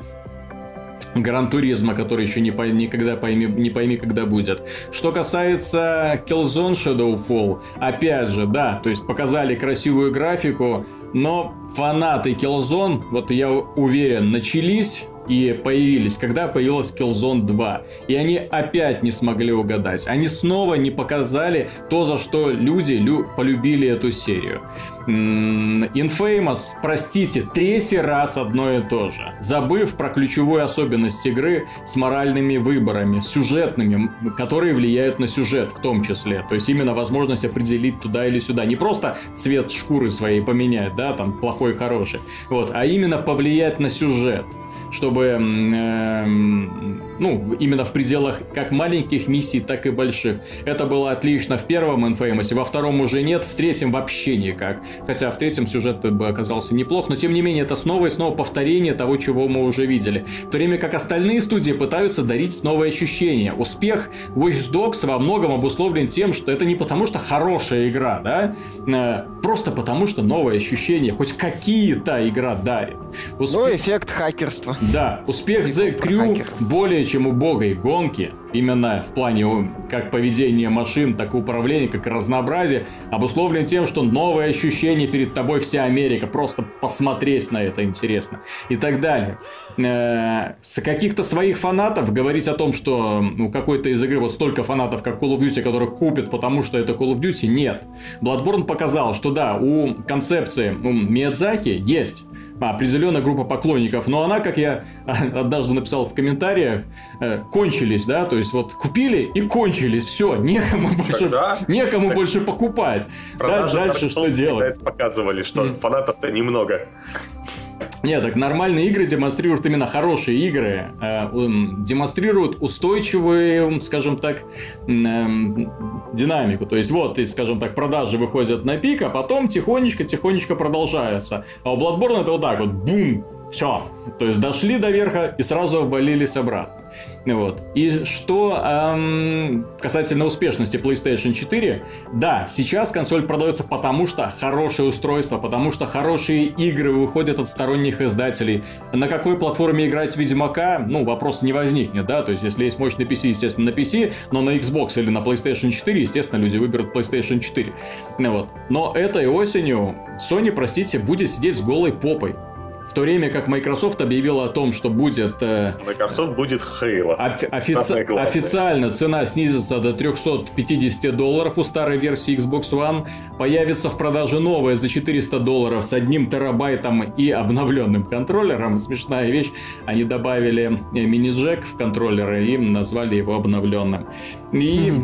Гран Туризма, который еще не пойми, никогда пойми, не пойми, когда будет. Что касается Killzone Shadowfall, опять же, да, то есть показали красивую графику, но фанаты Killzone, вот я уверен, начались и появились, когда появилась Killzone 2. И они опять не смогли угадать. Они снова не показали то, за что люди лю- полюбили эту серию. Infamous, простите, третий раз одно и то же. Забыв про ключевую особенность игры с моральными выборами, сюжетными, которые влияют на сюжет в том числе. То есть именно возможность определить туда или сюда. Не просто цвет шкуры своей поменять, да, там плохой, хороший. Вот, а именно повлиять на сюжет чтобы, э, ну, именно в пределах как маленьких миссий, так и больших. Это было отлично в первом Infamous, во втором уже нет, в третьем вообще никак. Хотя в третьем сюжет бы оказался неплох, но тем не менее это снова и снова повторение того, чего мы уже видели. В то время как остальные студии пытаются дарить новые ощущения. Успех Watch Dogs во многом обусловлен тем, что это не потому, что хорошая игра, да, э, просто потому, что новые ощущения, хоть какие-то игра дарит. Успех... Ну, эффект хакерства. Да, успех The Crew более чем убогой гонки, именно в плане как поведения машин, так и управления, как и разнообразия, обусловлен тем, что новые ощущения перед тобой вся Америка, просто посмотреть на это интересно и так далее. Э, с каких-то своих фанатов говорить о том, что ну, какой-то из игры вот столько фанатов, как Call of Duty, которые купят, потому что это Call of Duty, нет. Bloodborne показал, что да, у концепции у Миядзаки есть определенная группа поклонников, но она, как я [laughs] однажды написал в комментариях, э, кончились, да, то есть вот купили и кончились, все, некому больше, Тогда, некому так больше покупать. Да, дальше что делать? Показывали, что mm. фанатов-то немного. Нет, так нормальные игры демонстрируют именно хорошие игры, э, демонстрируют устойчивую, скажем так, э, динамику. То есть вот, скажем так, продажи выходят на пик, а потом тихонечко-тихонечко продолжаются. А у Bloodborne это вот так вот, бум, все. То есть дошли до верха и сразу обвалились обратно. Вот. И что эм, касательно успешности PlayStation 4, да, сейчас консоль продается потому, что хорошее устройство, потому что хорошие игры выходят от сторонних издателей. На какой платформе играть Ведьмака, ну, вопрос не возникнет, да, то есть если есть мощный PC, естественно, на PC, но на Xbox или на PlayStation 4, естественно, люди выберут PlayStation 4. Вот. Но этой осенью Sony, простите, будет сидеть с голой попой. В то время как Microsoft объявила о том, что будет... Э, Microsoft будет Halo. Офи- офици- официально цена снизится до 350 долларов у старой версии Xbox One. Появится в продаже новая за 400 долларов с одним терабайтом и обновленным контроллером. Смешная вещь. Они добавили э, мини-джек в контроллер и назвали его обновленным. И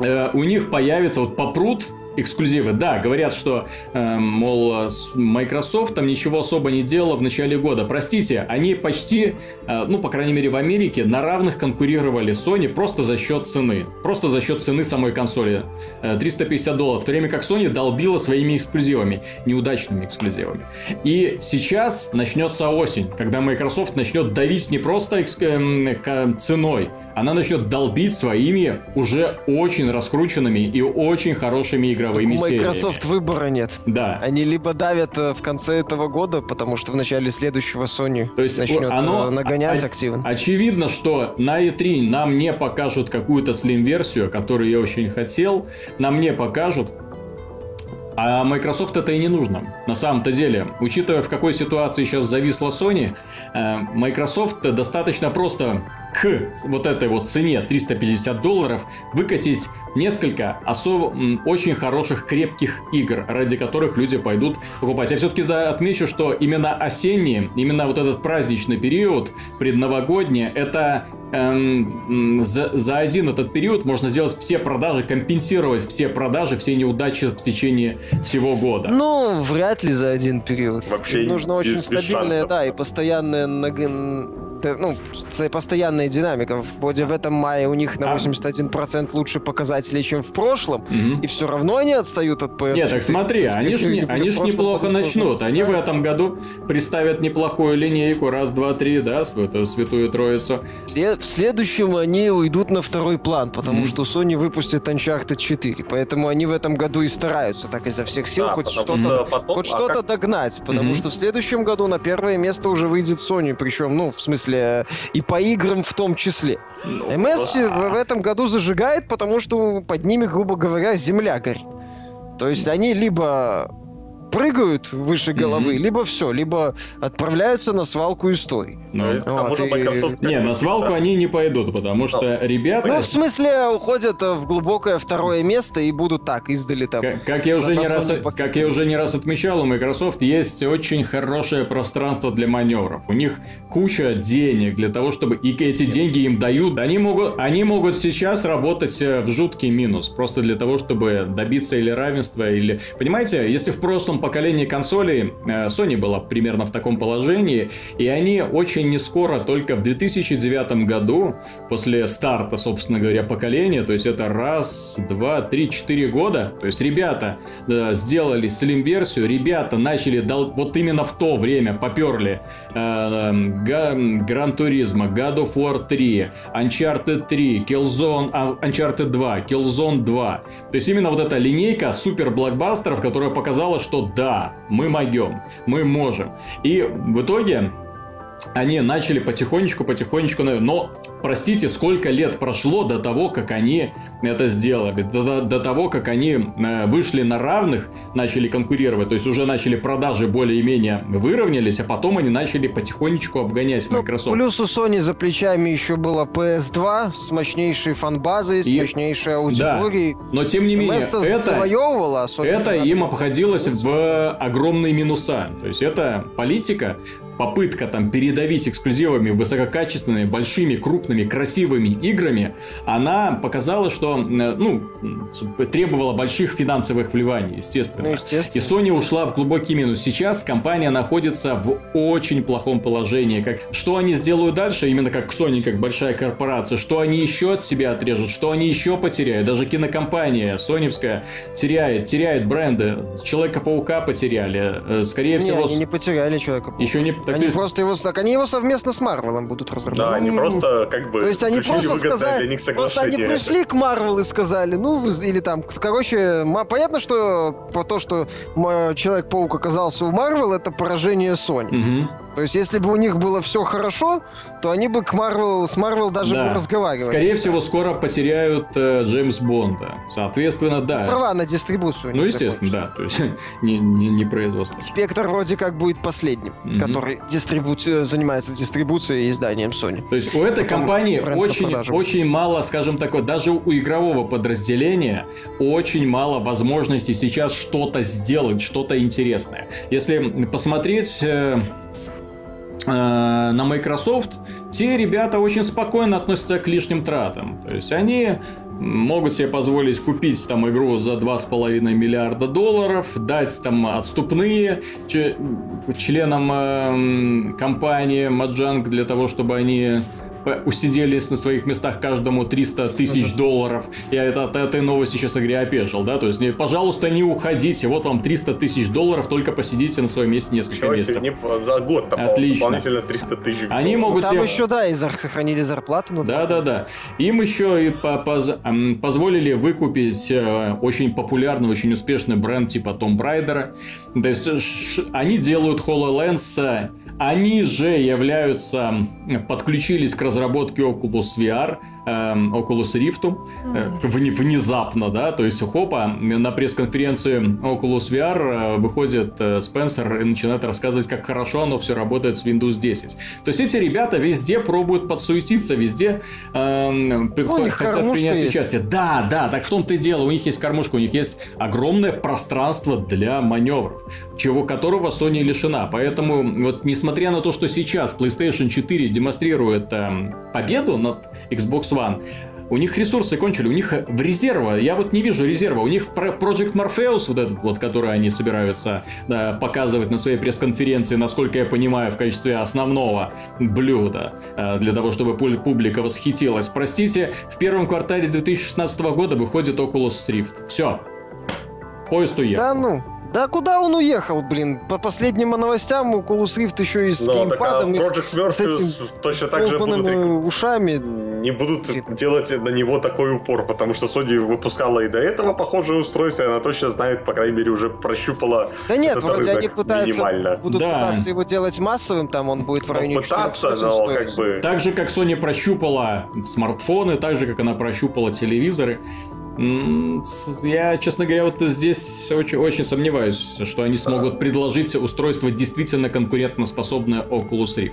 э, у них появится, вот попрут эксклюзивы. Да, говорят, что, э, мол, Microsoft там ничего особо не делала в начале года. Простите, они почти, э, ну, по крайней мере, в Америке на равных конкурировали Sony просто за счет цены. Просто за счет цены самой консоли. Э, 350 долларов. В то время как Sony долбила своими эксклюзивами. Неудачными эксклюзивами. И сейчас начнется осень, когда Microsoft начнет давить не просто экск... э, ценой, она начнет долбить своими уже очень раскрученными и очень хорошими игровыми так у Microsoft сериями. выбора нет. Да. Они либо давят э, в конце этого года, потому что в начале следующего Sony То есть начнет оно, э, нагонять о- активно. Очевидно, что на E3 нам не покажут какую-то слим-версию, которую я очень хотел. Нам не покажут а Microsoft это и не нужно. На самом-то деле, учитывая, в какой ситуации сейчас зависла Sony, э, Microsoft достаточно просто к вот этой вот цене 350 долларов выкосить несколько особо очень хороших крепких игр, ради которых люди пойдут покупать. Я все-таки отмечу, что именно осенний, именно вот этот праздничный период, предновогодний, это эм, за, за один этот период можно сделать все продажи, компенсировать все продажи, все неудачи в течение всего года. Ну, вряд ли за один период. Вообще нужно очень стабильное, да, и постоянное это, ну, постоянная динамика. Вроде в этом мае у них на 81% лучше показателей, чем в прошлом, угу. и все равно они отстают от PS4. Нет, так смотри, они ж, не, они ж неплохо начнут. Они в этом году представят неплохую линейку, раз, два, три, да, святую, святую троицу. В следующем они уйдут на второй план, потому mm что Sony выпустит Uncharted 4, поэтому они в этом году и стараются так изо всех сил да, хоть что-то что хоть а что-то как... догнать, потому mm что в следующем году на первое место уже выйдет Sony, причем, ну, в смысле, и по играм в том числе. Ну, МС в этом году зажигает, потому что под ними, грубо говоря, земля горит. То есть они либо прыгают выше головы, mm-hmm. либо все, либо отправляются на свалку истории. Ну, вот, и... Microsoft не, на свалку да. они не пойдут, потому что ну, ребята... Ну, в смысле, уходят в глубокое второе место и будут так издали там. Как, как, я, уже не раз, как я уже не раз отмечал, у Microsoft есть очень хорошее пространство для маневров. У них куча денег для того, чтобы... И эти деньги им дают. Они могут, они могут сейчас работать э, в жуткий минус, просто для того, чтобы добиться или равенства, или... Понимаете, если в прошлом поколении консолей э, Sony была примерно в таком положении, и они очень не скоро, только в 2009 году, после старта, собственно говоря, поколения, то есть это раз, два, три, четыре года, то есть ребята э, сделали Slim-версию, ребята начали, дал, вот именно в то время поперли э, Гран Туризма, God of War 3, Uncharted 3, Killzone, а, Uncharted 2, Killzone 2. То есть именно вот эта линейка супер блокбастеров, которая показала, что да, мы могем, мы можем. И в итоге они начали потихонечку-потихонечку, но простите, сколько лет прошло до того, как они это сделали, до, до того, как они э, вышли на равных, начали конкурировать, то есть уже начали продажи более-менее выровнялись, а потом они начали потихонечку обгонять ну, Microsoft. Плюс у Sony за плечами еще было PS2 с мощнейшей фанбазой, с И... мощнейшей аудиторией. Да, но тем не менее, это, завоевывало, это им обходилось в огромные минуса. То есть это политика, попытка там передавить эксклюзивами высококачественными, большими, крупными, красивыми играми, она показала, что ну, требовала больших финансовых вливаний, естественно. Ну, естественно. И Sony ушла в глубокий минус. Сейчас компания находится в очень плохом положении. Как, что они сделают дальше, именно как Sony, как большая корпорация, что они еще от себя отрежут, что они еще потеряют. Даже кинокомпания соневская теряет, теряет бренды. Человека-паука потеряли. Э, скорее не, всего... они не потеряли Человека-паука. Еще не так они ты... просто его, так они его совместно с Марвелом будут разрабатывать. Да, они просто как бы. То есть они просто сказали, просто они пришли к Марвел и сказали, ну или там, короче, понятно, что про то, что Человек-паук оказался у Марвел, это поражение Sony. Угу. То есть, если бы у них было все хорошо, то они бы к Marvel, с Марвел даже да. бы разговаривали. Скорее всего, скоро потеряют э, Джеймс Бонда. Соответственно, да. Права на дистрибуцию. Ну, естественно, да. То есть, [laughs] не, не, не производство. Спектр вроде как будет последним, mm-hmm. который дистрибу... занимается дистрибуцией и изданием Sony. То есть, у этой Потом компании очень, очень мало, скажем так, даже у игрового подразделения очень мало возможностей сейчас что-то сделать, что-то интересное. Если посмотреть э, Э, на Microsoft, те ребята очень спокойно относятся к лишним тратам. То есть они могут себе позволить купить там игру за 2,5 миллиарда долларов, дать там отступные членам э, компании Mojang для того, чтобы они усиделись на своих местах каждому 300 тысяч долларов. Я это, от этой новости, честно говоря, опешил, да, то есть, не, пожалуйста, не уходите, вот вам 300 тысяч долларов, только посидите на своем месте несколько Еще месяцев. Не, за год там Отлично. дополнительно 300 тысяч долларов. Они могут там себе... еще, да, и сохранили зарплату. Ну, да, да, да. Им еще и поз... позволили выкупить э, очень популярный, очень успешный бренд типа Том Брайдера. То есть, они делают HoloLens они же являются, подключились к разработке Oculus VR, Oculus Rift э, внезапно, да, то есть хопа, на пресс-конференции Oculus VR э, выходит э, Спенсер и начинает рассказывать, как хорошо оно все работает с Windows 10. То есть эти ребята везде пробуют подсуетиться, везде э, хотят принять есть. участие. Да, да, так в том-то и дело, у них есть кормушка, у них есть огромное пространство для маневров, чего которого Sony лишена. Поэтому вот несмотря на то, что сейчас PlayStation 4 демонстрирует э, победу над Xbox One, У них ресурсы кончили, у них в резерва, я вот не вижу резерва, у них Project Morpheus, вот этот вот, который они собираются да, показывать на своей пресс-конференции, насколько я понимаю, в качестве основного блюда, э, для того, чтобы публика восхитилась. Простите, в первом квартале 2016 года выходит Oculus Rift. Все. Поезд уехал. Да ну, да куда он уехал, блин? По последним новостям Oculus Rift еще и с Но, геймпадом, так, а Project Morpheus с этим точно так же будут... ушами. Не будут делать на него такой упор, потому что Sony выпускала и до этого похожее устройство, и она точно знает, по крайней мере, уже прощупала Да нет, вроде они пытаются, минимально. будут да. пытаться его делать массовым, там он будет в ну, районе ну, пытаться, но как бы... Так же, как Sony прощупала смартфоны, так же, как она прощупала телевизоры, я, честно говоря, вот здесь очень, очень сомневаюсь, что они смогут предложить устройство действительно конкурентоспособное Oculus Rift.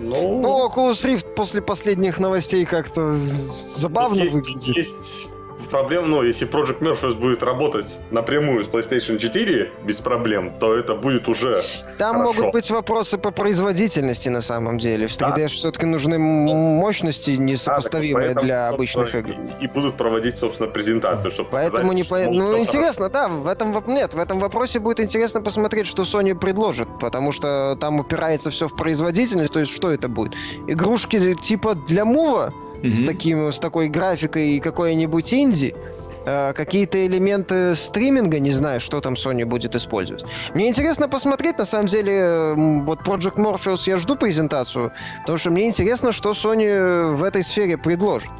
Ну, ну Oculus Rift после последних новостей как-то забавно есть, выглядит. Есть проблем, ну, если Project Morpheus будет работать напрямую с PlayStation 4 без проблем, то это будет уже Там хорошо. могут быть вопросы по производительности на самом деле. В 3D да. все-таки нужны мощности несопоставимые да, для обычных игр. И, и будут проводить, собственно, презентацию, чтобы Поэтому не по... Ну, интересно, хорошо. да, в этом нет, в этом вопросе будет интересно посмотреть, что Sony предложит, потому что там упирается все в производительность, то есть что это будет? Игрушки типа для мува? Mm-hmm. с, таким, с такой графикой и какой-нибудь инди, э, какие-то элементы стриминга, не знаю, что там Sony будет использовать. Мне интересно посмотреть, на самом деле, вот Project Morpheus я жду презентацию, потому что мне интересно, что Sony в этой сфере предложит.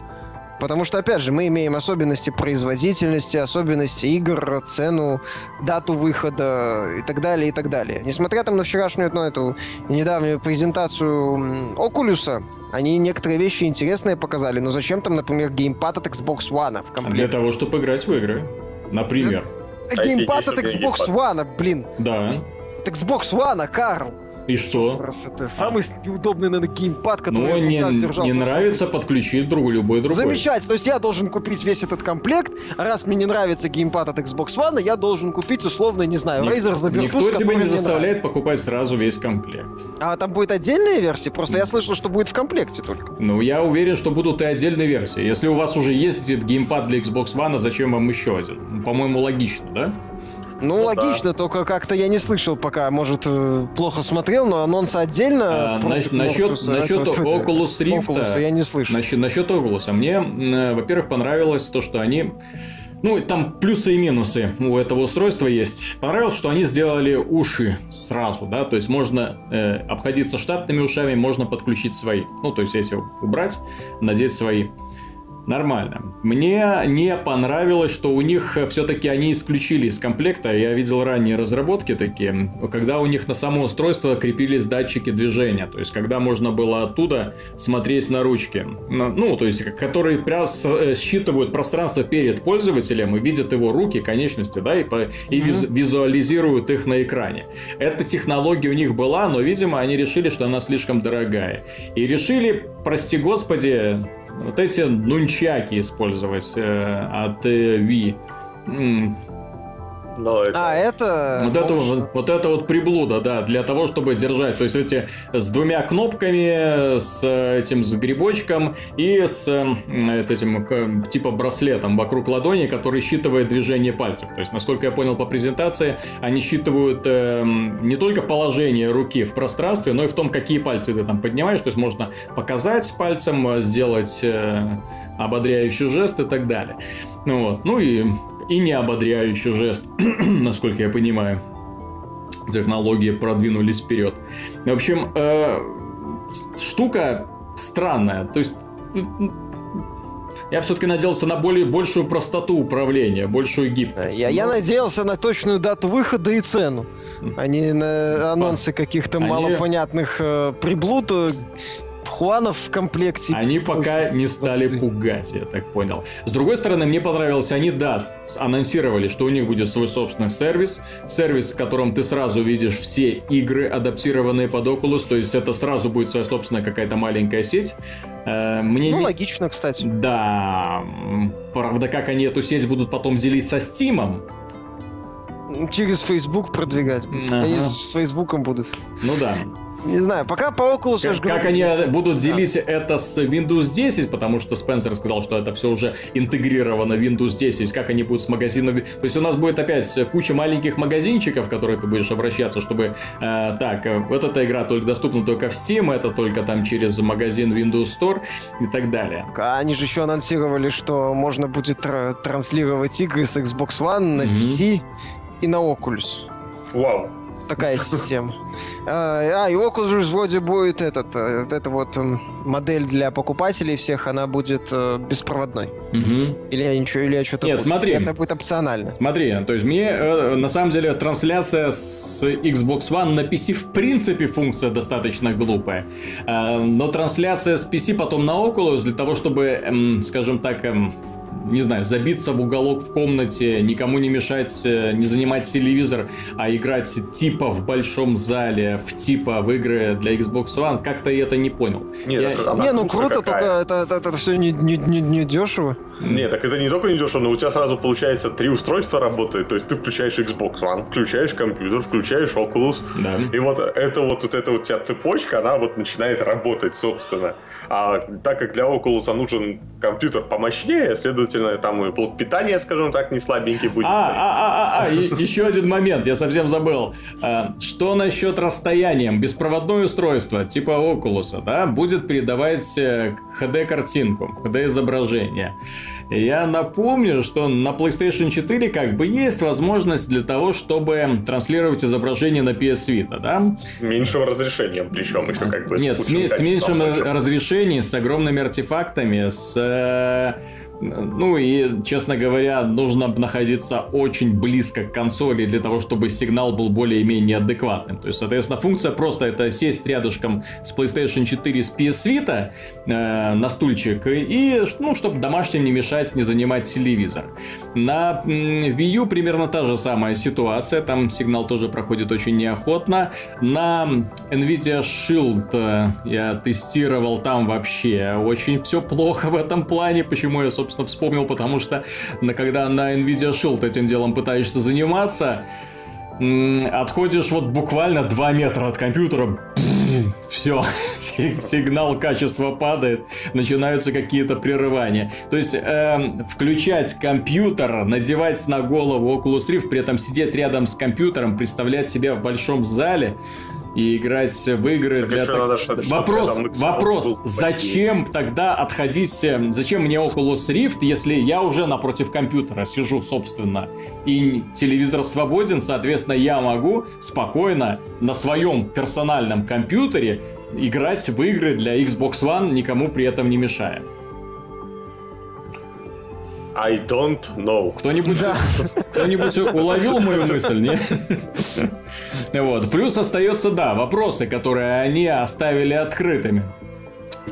Потому что, опять же, мы имеем особенности производительности, особенности игр, цену, дату выхода и так далее, и так далее. Несмотря там на вчерашнюю, ну, эту недавнюю презентацию Окулюса, они некоторые вещи интересные показали, но зачем там, например, геймпад от Xbox One в комплекте? Для того, чтобы играть в игры. Например. А геймпад от Xbox One, блин. Да. От Xbox One, Карл. И что? Это самый неудобный, наверное, геймпад, который ну, не, держал. Не нравится, подключить другой, любой другой. Замечательно. То есть я должен купить весь этот комплект, а раз мне не нравится геймпад от Xbox One, я должен купить условно, не знаю, Ник- Razer Zabertus, Никто тебя не заставляет нравится. покупать сразу весь комплект. А там будет отдельная версия? Просто я слышал, что будет в комплекте только. Ну, я уверен, что будут и отдельные версии. Если у вас уже есть геймпад для Xbox One, а зачем вам еще один? По-моему, логично, да? Ну, ну логично, да. только как-то я не слышал пока, может, э, плохо смотрел, но анонс отдельно. А, насчет насчет, насчет Oculus Rift. Oculus, я не слышал. Насчет, насчет Oculus. Мне, во-первых, понравилось то, что они ну, там плюсы и минусы у этого устройства есть. Понравилось, что они сделали уши сразу, да, то есть можно э, обходиться штатными ушами, можно подключить свои. Ну, то есть эти убрать, надеть свои нормально. Мне не понравилось, что у них все-таки они исключили из комплекта. Я видел ранние разработки такие, когда у них на само устройство крепились датчики движения. То есть, когда можно было оттуда смотреть на ручки. Ну, то есть, которые прям э, считывают пространство перед пользователем и видят его руки, конечности, да, и, по, и mm-hmm. визуализируют их на экране. Эта технология у них была, но, видимо, они решили, что она слишком дорогая. И решили, прости господи, вот эти нунчаки использовать э, от э, Wii. Но это... А, это... Вот это, вот, вот это вот приблуда, да, для того, чтобы держать. То есть эти с двумя кнопками, с этим с грибочком и с этим типа браслетом вокруг ладони, который считывает движение пальцев. То есть, насколько я понял по презентации, они считывают э, не только положение руки в пространстве, но и в том, какие пальцы ты там поднимаешь. То есть можно показать пальцем, сделать э, ободряющий жест и так далее. Ну, вот. ну и и не ободряющий жест, [clears throat] насколько я понимаю. Технологии продвинулись вперед. В общем, э, штука странная. То есть я все-таки надеялся на более большую простоту управления, большую гибкость. Я, я надеялся на точную дату выхода и цену, а не на анонсы каких-то Они... малопонятных э, приблуд, э, Хуанов в комплекте. Они пока не стали пугать, я так понял. С другой стороны, мне понравилось, они, да, анонсировали, что у них будет свой собственный сервис. Сервис, в котором ты сразу видишь все игры, адаптированные под Oculus. То есть это сразу будет своя собственная какая-то маленькая сеть. Э, мне ну, не... логично, кстати. Да. Правда, как они эту сеть будут потом делить со Стимом, Через Facebook продвигать. Ага. Они с Фейсбуком будут. Ну да. Не знаю, пока по Oculus... Как, как они будут делить это с Windows 10, потому что Спенсер сказал, что это все уже интегрировано в Windows 10, как они будут с магазинами... То есть у нас будет опять куча маленьких магазинчиков, в которые ты будешь обращаться, чтобы... Э, так, вот эта игра только доступна только в Steam, это только там через магазин Windows Store и так далее. А они же еще анонсировали, что можно будет транслировать игры с Xbox One на mm-hmm. PC и на Oculus. Вау такая [laughs] система. А, а, и Oculus вроде будет этот, э, вот эта вот модель для покупателей всех, она будет э, беспроводной. Угу. Или я ничего, или я что-то... Нет, смотри. Это будет опционально. Смотри, то есть мне, э, на самом деле, трансляция с Xbox One на PC в принципе функция достаточно глупая. Но трансляция с PC потом на Oculus для того, чтобы, скажем так, не знаю, забиться в уголок в комнате, никому не мешать, э, не занимать телевизор, а играть типа в большом зале, в типа в игры для Xbox One, как-то я это не понял. Нет, я... не ну круто, какая. только это, это, это все не, не, не, не дешево. Нет, так это не только не дешево, но у тебя сразу получается три устройства работают. То есть ты включаешь Xbox One, включаешь компьютер, включаешь Oculus. Да. И вот это вот, вот эта вот вся цепочка, она вот начинает работать, собственно. А так как для Oculus нужен компьютер помощнее, следовательно, там и блок питания, скажем так, не слабенький будет. А, а, а, а, а [laughs] еще один момент, я совсем забыл. А, что насчет расстоянием? Беспроводное устройство, типа Oculus, да, будет передавать HD-картинку, э, HD-изображение. Я напомню, что на PlayStation 4 как бы есть возможность для того, чтобы транслировать изображение на PS Vita, да? С меньшим разрешением, причем еще как бы. Нет, с, с меньшим разрешением, с огромными артефактами, с э, ну и, честно говоря, нужно находиться очень близко к консоли для того, чтобы сигнал был более-менее адекватным. То есть, соответственно, функция просто это сесть рядышком с PlayStation 4 с PS Vita э, на стульчик и, ну, чтобы домашним не мешать, не занимать телевизор. На Wii U примерно та же самая ситуация, там сигнал тоже проходит очень неохотно. На Nvidia Shield э, я тестировал, там вообще очень все плохо в этом плане, почему я, собственно, собственно, вспомнил, потому что когда на Nvidia Shield этим делом пытаешься заниматься, отходишь вот буквально 2 метра от компьютера, все, [laughs] сигнал качества падает, начинаются какие-то прерывания. То есть э, включать компьютер, надевать на голову Oculus Rift, при этом сидеть рядом с компьютером, представлять себя в большом зале, и играть в игры так для... Так... Надо, вопрос, вопрос, зачем тогда отходить, э, зачем мне Oculus Rift, если я уже напротив компьютера сижу, собственно, и телевизор свободен, соответственно, я могу спокойно на своем персональном компьютере играть в игры для Xbox One, никому при этом не мешая. I don't know. Кто-нибудь, да. кто-нибудь уловил мою [laughs] мысль, не? Вот. Плюс остается, да, вопросы, которые они оставили открытыми.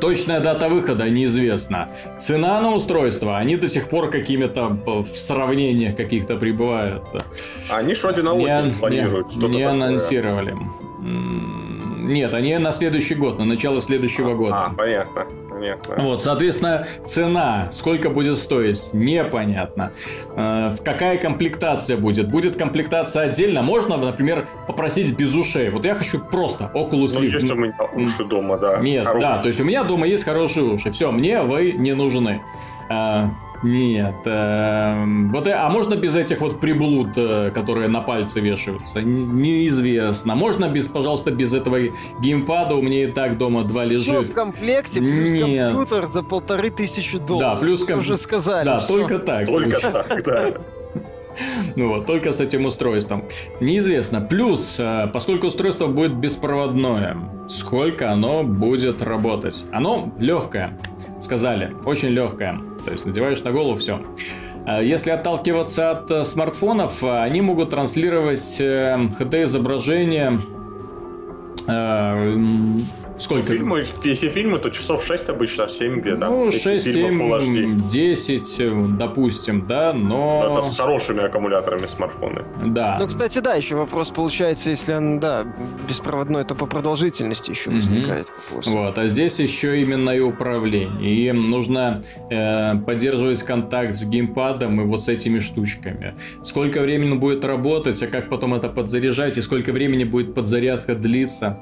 Точная дата выхода неизвестна. Цена на устройство, они до сих пор какими-то в сравнениях каких-то прибывают. Они что вроде на осень не, планируют. Не, не анонсировали. Нет, они на следующий год, на начало следующего а, года. А, понятно непонятно. Вот, соответственно, цена, сколько будет стоить, непонятно. Э, какая комплектация будет? Будет комплектация отдельно? Можно, например, попросить без ушей. Вот я хочу просто Oculus ну, Rift. есть у меня уши дома, да. Нет, хорошие. да, то есть у меня дома есть хорошие уши. Все, мне вы не нужны. Э, нет. Э, вот, а можно без этих вот приблуд, э, которые на пальцы вешаются? Неизвестно. Можно без, пожалуйста, без этого геймпада? У меня и так дома два лежит. Все в комплекте, плюс Нет. компьютер за полторы тысячи долларов. Да, плюс компьютер. уже сказали. Да, что... только так. Только так, да. [laughs] Ну вот, только с этим устройством. Неизвестно. Плюс, э, поскольку устройство будет беспроводное, сколько оно будет работать? Оно легкое. Сказали, очень легкое. То есть надеваешь на голову, все. А если отталкиваться от э, смартфонов, они могут транслировать HD-изображение э, Сколько? Фильмы, если фильмы, то часов 6 обычно, 7 где-то. Ну, 6, 7, 10, допустим, да, но... Это с хорошими аккумуляторами смартфоны. Да. Ну, кстати, да, еще вопрос получается, если он, да, беспроводной, то по продолжительности еще возникает mm-hmm. вопрос. Вот, а здесь еще именно и управление. И нужно э, поддерживать контакт с геймпадом и вот с этими штучками. Сколько времени будет работать, а как потом это подзаряжать, и сколько времени будет подзарядка длиться.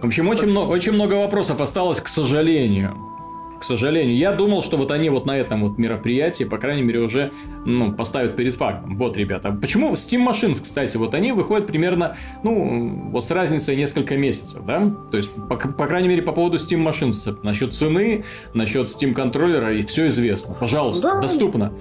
В общем, очень, много, очень много вопросов осталось, к сожалению к сожалению. Я думал, что вот они вот на этом вот мероприятии, по крайней мере, уже ну, поставят перед фактом. Вот, ребята. Почему Steam Machines, кстати, вот они выходят примерно, ну, вот с разницей несколько месяцев, да? То есть, по, по крайней мере, по поводу Steam Machines. Насчет цены, насчет Steam контроллера, и все известно. Пожалуйста, да. доступно.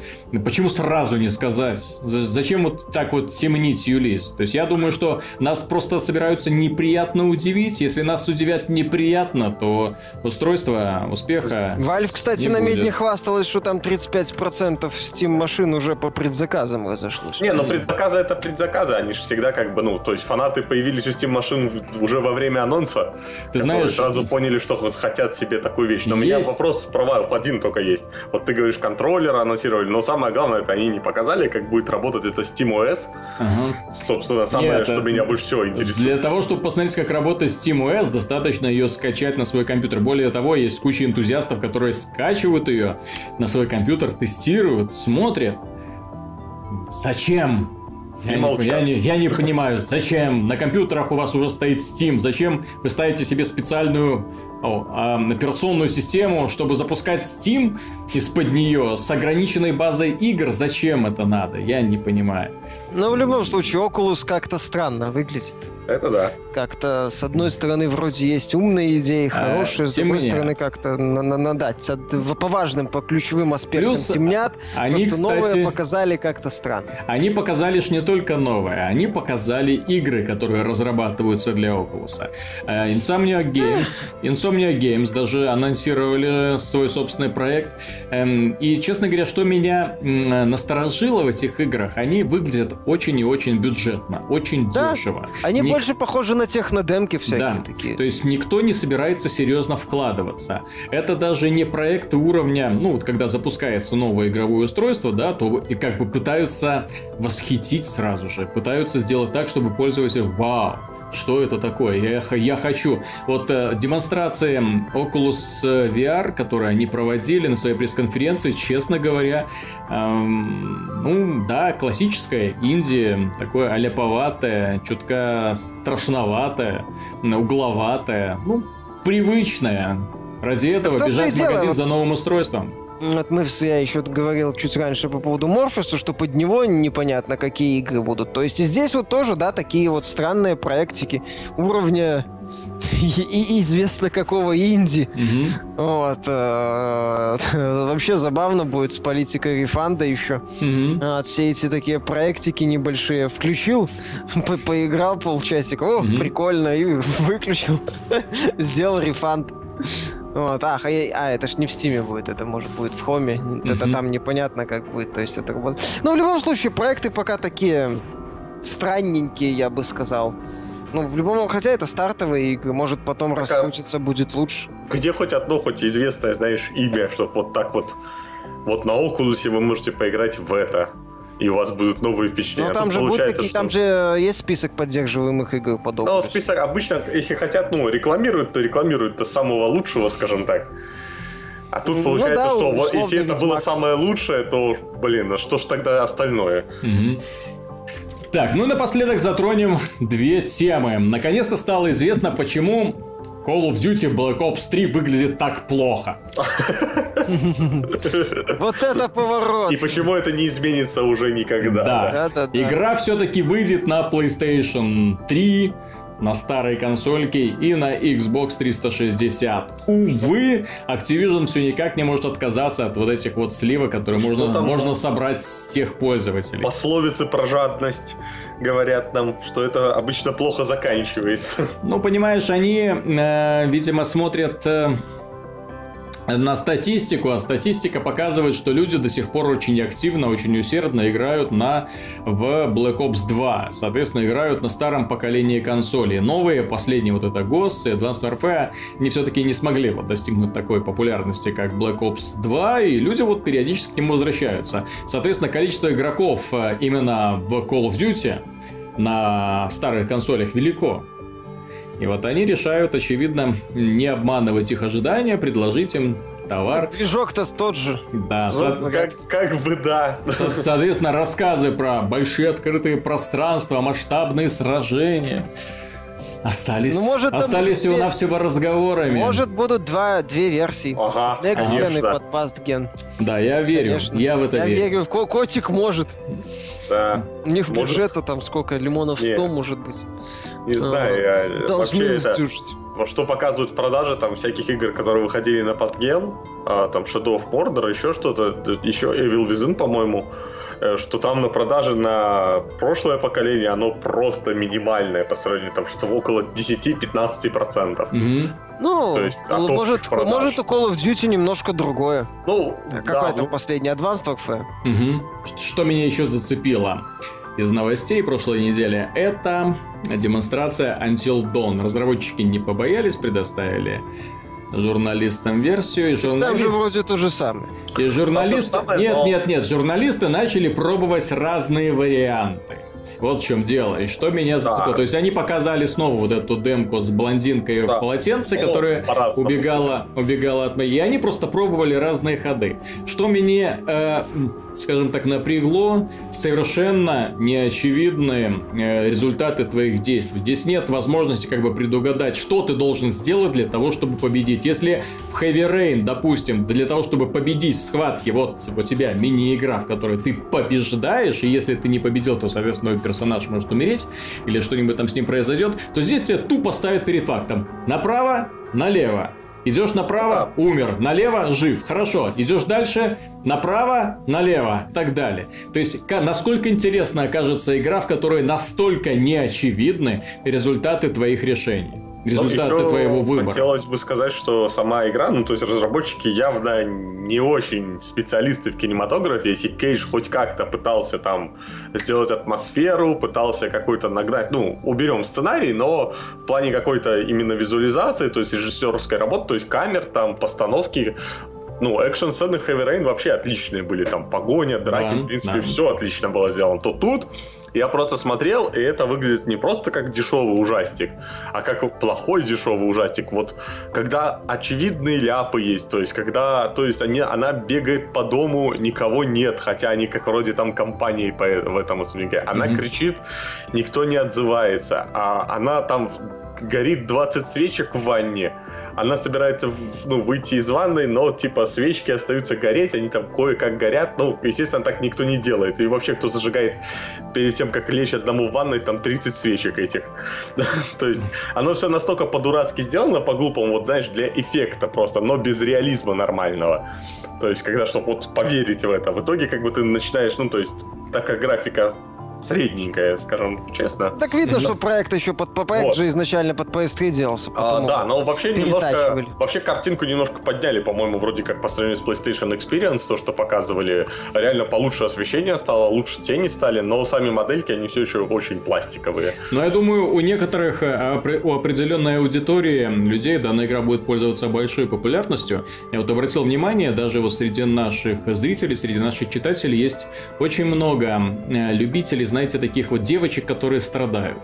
Почему сразу не сказать? Зачем вот так вот темнить Юлис? То есть, я думаю, что нас просто собираются неприятно удивить. Если нас удивят неприятно, то устройство успеха Valve, кстати, не на будет. медне хвасталась, что там 35% Steam машин уже по предзаказам разошлось. Не, но предзаказы это предзаказы, они же всегда как бы, ну, то есть фанаты появились у Steam машин уже во время анонса, ты знаешь, сразу поняли, что хотят себе такую вещь. Но есть... у меня вопрос про Valve один только есть. Вот ты говоришь, контроллер анонсировали, но самое главное, это они не показали, как будет работать это SteamOS. Ага. Собственно, самое, Нет, что меня больше всего интересует. Для того, чтобы посмотреть, как работает SteamOS, достаточно ее скачать на свой компьютер. Более того, есть куча энтузиастов, энтузиастов, которые скачивают ее на свой компьютер, тестируют, смотрят. Зачем? Я не, я, не, я не понимаю, зачем на компьютерах у вас уже стоит Steam, зачем вы ставите себе специальную о, э, операционную систему, чтобы запускать Steam из-под нее с ограниченной базой игр, зачем это надо, я не понимаю. Но в любом случае, Oculus как-то странно выглядит. Это да. Как-то, с одной стороны, вроде есть умные идеи, а, хорошие, а, с другой стороны, как-то надать. По важным, по ключевым аспектам Плюс темнят. Они, то, что кстати, новые показали как-то странно. Они показали ж не только новое, они показали игры, которые разрабатываются для Oculus. Э, Insomnia Games, Insomnia Games даже анонсировали свой собственный проект. Эм, и, честно говоря, что меня насторожило в этих играх, они выглядят очень и очень бюджетно, очень да, дешево. Они не больше похожи на технодемки всякие да, такие. То есть никто не собирается серьезно вкладываться. Это даже не проекты уровня, ну вот когда запускается новое игровое устройство, да, то и как бы пытаются восхитить сразу же, пытаются сделать так, чтобы пользователь, вау, что это такое? Я, я хочу. Вот э, демонстрация Oculus VR, которую они проводили на своей пресс-конференции, честно говоря, эм, ну да, классическая Индия, такое аляповатое, чутка страшноватое, угловатое, ну, привычное. Ради этого бежать в магазин за новым устройством. Вот мы, я еще говорил чуть раньше по поводу Морфуса, что под него непонятно, какие игры будут. То есть и здесь вот тоже, да, такие вот странные проектики уровня [laughs] и известно какого инди. Угу. Вот. Э, [laughs] вообще забавно будет с политикой рефанда еще. Угу. Вот, все эти такие проектики небольшие включил, [laughs] по поиграл полчасика, о, угу. прикольно, и выключил, сделал рефанд. Вот, ах, а, а, это ж не в Стиме будет, это может будет в Хоме. Mm-hmm. Это там непонятно, как будет. То есть это работает. Но в любом случае, проекты пока такие странненькие, я бы сказал. Ну, в любом, хотя это стартовые игры, может потом так, раскрутиться будет лучше. Где хоть одно, хоть известное, знаешь, имя, чтобы вот так вот, вот на Oculus вы можете поиграть в это и у вас будут новые впечатления. Ну, там, же будут такие, что... там же есть список поддерживаемых игр подобных. Ну, список обычно, если хотят, ну, рекламируют, то рекламируют то самого лучшего, скажем так. А тут ну, получается, да, что вот, если это было самое лучшее, то, блин, а что ж тогда остальное? Угу. Так, ну и напоследок затронем две темы. Наконец-то стало известно, почему Call of Duty Black Ops 3 выглядит так плохо. Вот это поворот. И почему это не изменится уже никогда. Да. Игра все-таки выйдет на PlayStation 3, на старой консольке и на Xbox 360. Увы, Activision все никак не может отказаться от вот этих вот сливок, которые можно, можно собрать с тех пользователей. Пословицы про жадность говорят нам, что это обычно плохо заканчивается. Ну, понимаешь, они, э, видимо, смотрят... Э, на статистику, а статистика показывает, что люди до сих пор очень активно, очень усердно играют на в Black Ops 2. Соответственно, играют на старом поколении консолей. Новые, последние вот это Ghost и Advanced Warfare, не все-таки не смогли вот достигнуть такой популярности, как Black Ops 2, и люди вот периодически к нему возвращаются. Соответственно, количество игроков э, именно в Call of Duty на старых консолях велико. И вот они решают, очевидно, не обманывать их ожидания, предложить им товар. Движок-то тот же. Да. Вот, со... как, как бы да. Со- соответственно, рассказы про большие открытые пространства, масштабные сражения. Остались, ну, может, остались всего-навсего разговорами. Может, будут два, две версии. Ага, Next Gen и под Past Gen. Да, я верю, конечно. я в это я верю. Я верю, котик может. Да. У них может... бюджета там сколько, лимонов 100 Нет. может быть. Не знаю, я Должны вообще это... Что показывают продажи там всяких игр, которые выходили на Pastgen, а, там Shadow of Mordor, еще что-то, еще Evil Within, по-моему, что там на продаже на прошлое поколение оно просто минимальное по сравнению там что около 10-15%. Mm-hmm. Ну, То есть, может, может у Call of Duty немножко другое. Ну, а да, там ну... последний Advanced Warfare? Угу. Что меня еще зацепило из новостей прошлой недели, это демонстрация Until Dawn. Разработчики не побоялись, предоставили журналистам версию. И журнали... Там же вроде то же самое. И журналисты... Нет, нет, нет, журналисты начали пробовать разные варианты. Вот в чем дело. И что меня зацепило. Да. То есть они показали снова вот эту демку с блондинкой да. в полотенце, ну, которая убегала, убегала от моей. И они просто пробовали разные ходы. Что меня, э, скажем так, напрягло, совершенно неочевидные э, результаты твоих действий. Здесь нет возможности как бы предугадать, что ты должен сделать для того, чтобы победить. Если в Heavy Rain, допустим, для того, чтобы победить в схватке, вот у тебя мини-игра, в которой ты побеждаешь, и если ты не победил, то, соответственно, персонаж может умереть, или что-нибудь там с ним произойдет, то здесь тебя тупо ставят перед фактом. Направо, налево. Идешь направо, умер. Налево, жив. Хорошо. Идешь дальше, направо, налево. И так далее. То есть, насколько интересно окажется игра, в которой настолько неочевидны результаты твоих решений результаты ну, твоего выбора. Хотелось бы сказать, что сама игра, ну то есть разработчики явно не очень специалисты в кинематографе. Если Кейдж хоть как-то пытался там сделать атмосферу, пытался какой-то нагнать, ну уберем сценарий, но в плане какой-то именно визуализации, то есть режиссерской работы, то есть камер, там постановки, ну, экшн-сцены в Heavy Rain вообще отличные были. Там погоня, драки, да, в принципе, да. все отлично было сделано. То тут я просто смотрел, и это выглядит не просто как дешевый ужастик, а как плохой дешевый ужастик. Вот когда очевидные ляпы есть, то есть когда, то есть они, она бегает по дому, никого нет, хотя они как вроде там компанией по, в этом особняке. Она mm-hmm. кричит, никто не отзывается, а она там горит 20 свечек в ванне она собирается ну, выйти из ванной, но типа свечки остаются гореть, они там кое-как горят. Ну, естественно, так никто не делает. И вообще, кто зажигает перед тем, как лечь одному в ванной, там 30 свечек этих. [laughs] То есть, оно все настолько по-дурацки сделано, по-глупому, вот знаешь, для эффекта просто, но без реализма нормального. То есть, когда, чтобы вот поверить в это. В итоге, как бы ты начинаешь, ну, то есть, так как графика средненькая, скажем честно. Так видно, что проект еще под проект вот. же изначально под PS3 делался. А, да, но вообще немножко, вообще картинку немножко подняли, по-моему, вроде как по сравнению с PlayStation Experience, то, что показывали, реально получше освещение стало, лучше тени стали, но сами модельки, они все еще очень пластиковые. Но я думаю, у некоторых, э, у определенной аудитории людей данная игра будет пользоваться большой популярностью. Я вот обратил внимание, даже вот среди наших зрителей, среди наших читателей есть очень много э, любителей знаете, таких вот девочек, которые страдают.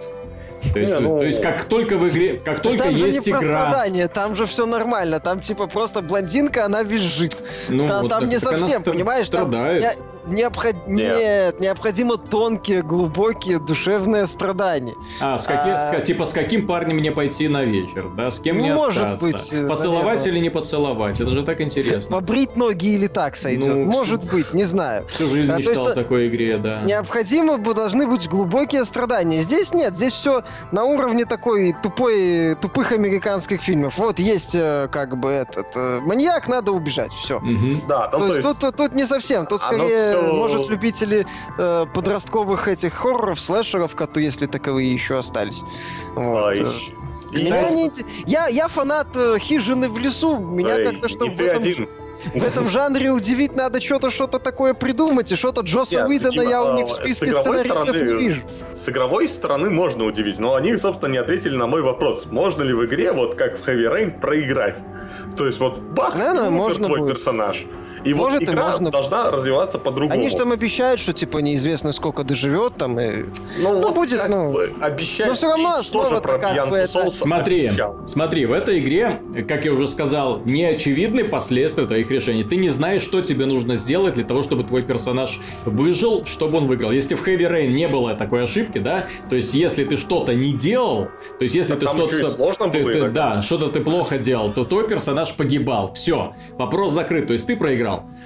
То есть, не, ну... то есть как только в игре, как только там есть же не игра, страдание, там же все нормально, там типа просто блондинка, она визжит. Ну, там, вот, там так, не так совсем, понимаешь? Страдает. Там, Необход... Нет. Нет, необходимо тонкие, глубокие, душевные страдания. А, с каким, а... С, типа, с каким парнем мне пойти на вечер, да? С кем мне Может остаться? Быть, Поцеловать наверное. или не поцеловать? Это же так интересно. Побрить ноги или так сойдет? Ну, Может быть, не знаю. Всю жизнь а, мечтал о такой игре, да. Необходимо должны быть глубокие страдания. Здесь нет, здесь все на уровне такой тупой, тупых американских фильмов. Вот есть э, как бы этот э, маньяк, надо убежать, все. Угу. Да, то, то есть, есть тут, тут не совсем, тут скорее все... может, любители э, подростковых этих хорроров, слэшеров, если таковые еще остались. Вот. Ой. Меня не... я, я фанат э, хижины в лесу. Меня Эй, как-то что в этом, один. в этом жанре удивить надо что-то что-то такое придумать. И что-то Джоса Нет, Уидона я у них в списке сценаристов стороны, не вижу. С игровой стороны можно удивить, но они, собственно, не ответили на мой вопрос. Можно ли в игре, вот как в Heavy Rain, проиграть? То есть вот бах, Наверное, можно твой будет. персонаж. И Может, вот игра можно... должна развиваться по-другому. Они же там обещают, что типа неизвестно сколько доживет там. И... Ну, ну вот будет, ну... Обещают. Но все равно основа про пьянку это... Смотри, обещал. смотри, в этой игре, как я уже сказал, не очевидны последствия твоих решений. Ты не знаешь, что тебе нужно сделать для того, чтобы твой персонаж выжил, чтобы он выиграл. Если в Heavy Rain не было такой ошибки, да, то есть если ты что-то не делал, то есть если так ты что-то... Сложно ты, было ты, да, что-то ты плохо делал, то твой персонаж погибал. Все, вопрос закрыт, то есть ты проиграл.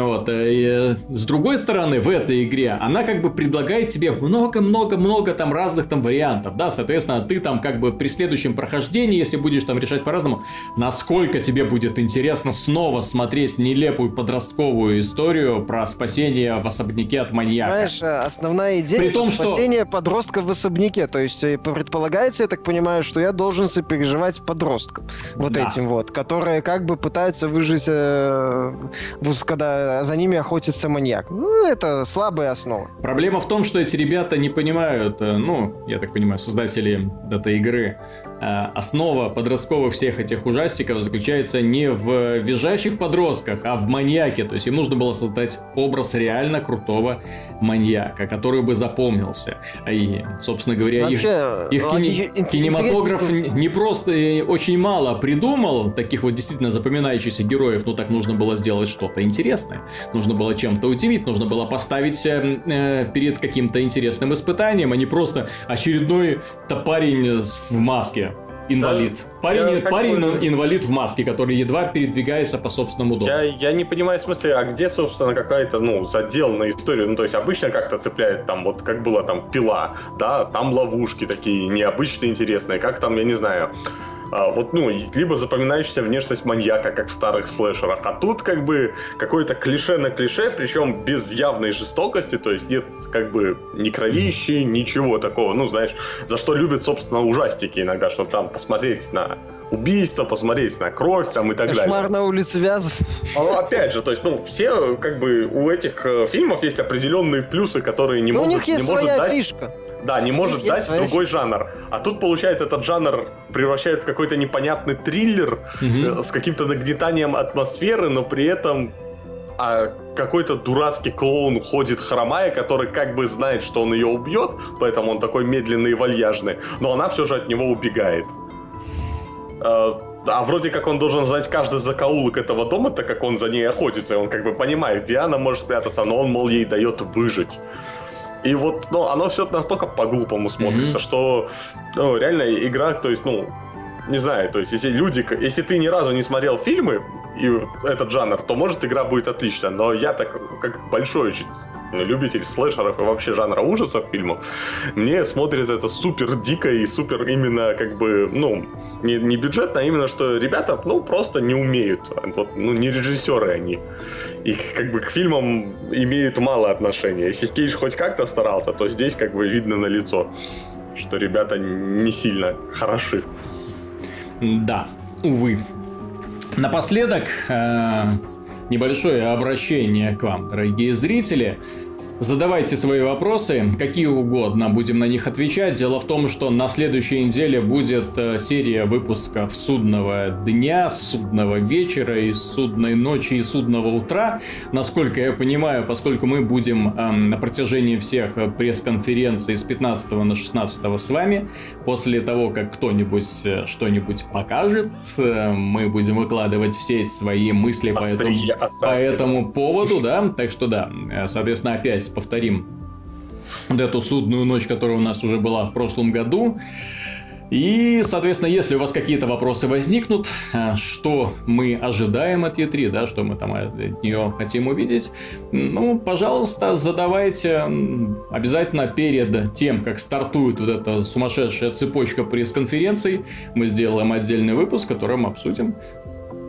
Вот. Э, и, э, с другой стороны, в этой игре она как бы предлагает тебе много-много-много там разных там вариантов, да, соответственно, ты там как бы при следующем прохождении, если будешь там решать по-разному, насколько тебе будет интересно снова смотреть нелепую подростковую историю про спасение в особняке от маньяка. Знаешь, э, основная идея при том, спасение что... подростка в особняке, то есть предполагается, я так понимаю, что я должен сопереживать подросткам, вот да. этим вот, которые как бы пытаются выжить, э, когда за ними охотится маньяк. Ну, это слабая основа. Проблема в том, что эти ребята не понимают, э, ну, я так понимаю, создатели э, основа подростковых всех этих ужастиков заключается не в визжащих подростках, а в маньяке. То есть им нужно было создать образ реально крутого маньяка, который бы запомнился. И, собственно говоря, Вообще, их, их кини- кинематограф не просто э, очень мало придумал таких вот действительно запоминающихся героев, но так нужно было сделать что-то интересное. Нужно было чем-то удивить, нужно было поставить э, э перед каким-то интересным испытанием, а не просто очередной парень в маске инвалид. Да, парень, парень бы... инвалид в маске, который едва передвигается по собственному дому. Я, я не понимаю смысле, а где, собственно, какая-то, ну, задел на историю? Ну, то есть обычно как-то цепляет там, вот как было там пила, да, там ловушки такие необычные, интересные, как там, я не знаю, а, вот, ну, либо запоминающаяся внешность маньяка, как в старых слэшерах, а тут как бы какое-то клише на клише, причем без явной жестокости, то есть нет как бы ни кровищи, ничего такого, ну, знаешь, за что любят, собственно, ужастики иногда, чтобы там посмотреть на убийство, посмотреть на кровь там и так Кошмар далее. Кошмар на улице Вязов. А, ну, опять же, то есть, ну, все, как бы, у этих э, фильмов есть определенные плюсы, которые не Но могут... у них есть не своя дать... фишка. Да, не может дать другой жанр. А тут, получается, этот жанр превращает в какой-то непонятный триллер угу. с каким-то нагнетанием атмосферы, но при этом а какой-то дурацкий клоун ходит хромая, который как бы знает, что он ее убьет, поэтому он такой медленный и вальяжный, но она все же от него убегает. А, а вроде как он должен знать каждый закоулок этого дома, так как он за ней охотится, и он как бы понимает, где она может спрятаться, но он, мол, ей дает выжить. И вот, ну, оно все настолько по-глупому смотрится, mm-hmm. что, ну, реально игра, то есть, ну, не знаю, то есть, если люди, если ты ни разу не смотрел фильмы и этот жанр, то, может, игра будет отличная. Но я так, как большой любитель слэшеров и вообще жанра ужасов фильмов, мне смотрится это супер дико и супер именно как бы, ну, не, не бюджетно, а именно, что ребята, ну, просто не умеют. Вот, ну, не режиссеры они. И как бы к фильмам имеют мало отношения. Если Кейдж хоть как-то старался, то здесь как бы видно на лицо, что ребята не сильно хороши. Да, увы. Напоследок, э, небольшое обращение к вам, дорогие зрители. Задавайте свои вопросы, какие угодно, будем на них отвечать. Дело в том, что на следующей неделе будет э, серия выпусков судного дня, судного вечера и судной ночи и судного утра. Насколько я понимаю, поскольку мы будем эм, на протяжении всех пресс-конференций с 15 на 16 с вами, после того, как кто-нибудь э, что-нибудь покажет, э, мы будем выкладывать все свои мысли по этому, по этому поводу, да, так что да, соответственно, опять повторим вот эту судную ночь, которая у нас уже была в прошлом году. И, соответственно, если у вас какие-то вопросы возникнут, а, что мы ожидаем от E3, да, что мы там от нее хотим увидеть, ну, пожалуйста, задавайте обязательно перед тем, как стартует вот эта сумасшедшая цепочка пресс-конференций, мы сделаем отдельный выпуск, в котором обсудим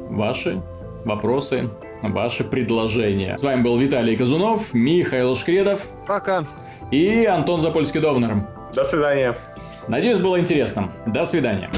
ваши вопросы, ваши предложения. С вами был Виталий Казунов, Михаил Шкредов. Пока. И Антон Запольский-Довнер. До свидания. Надеюсь, было интересно. До свидания.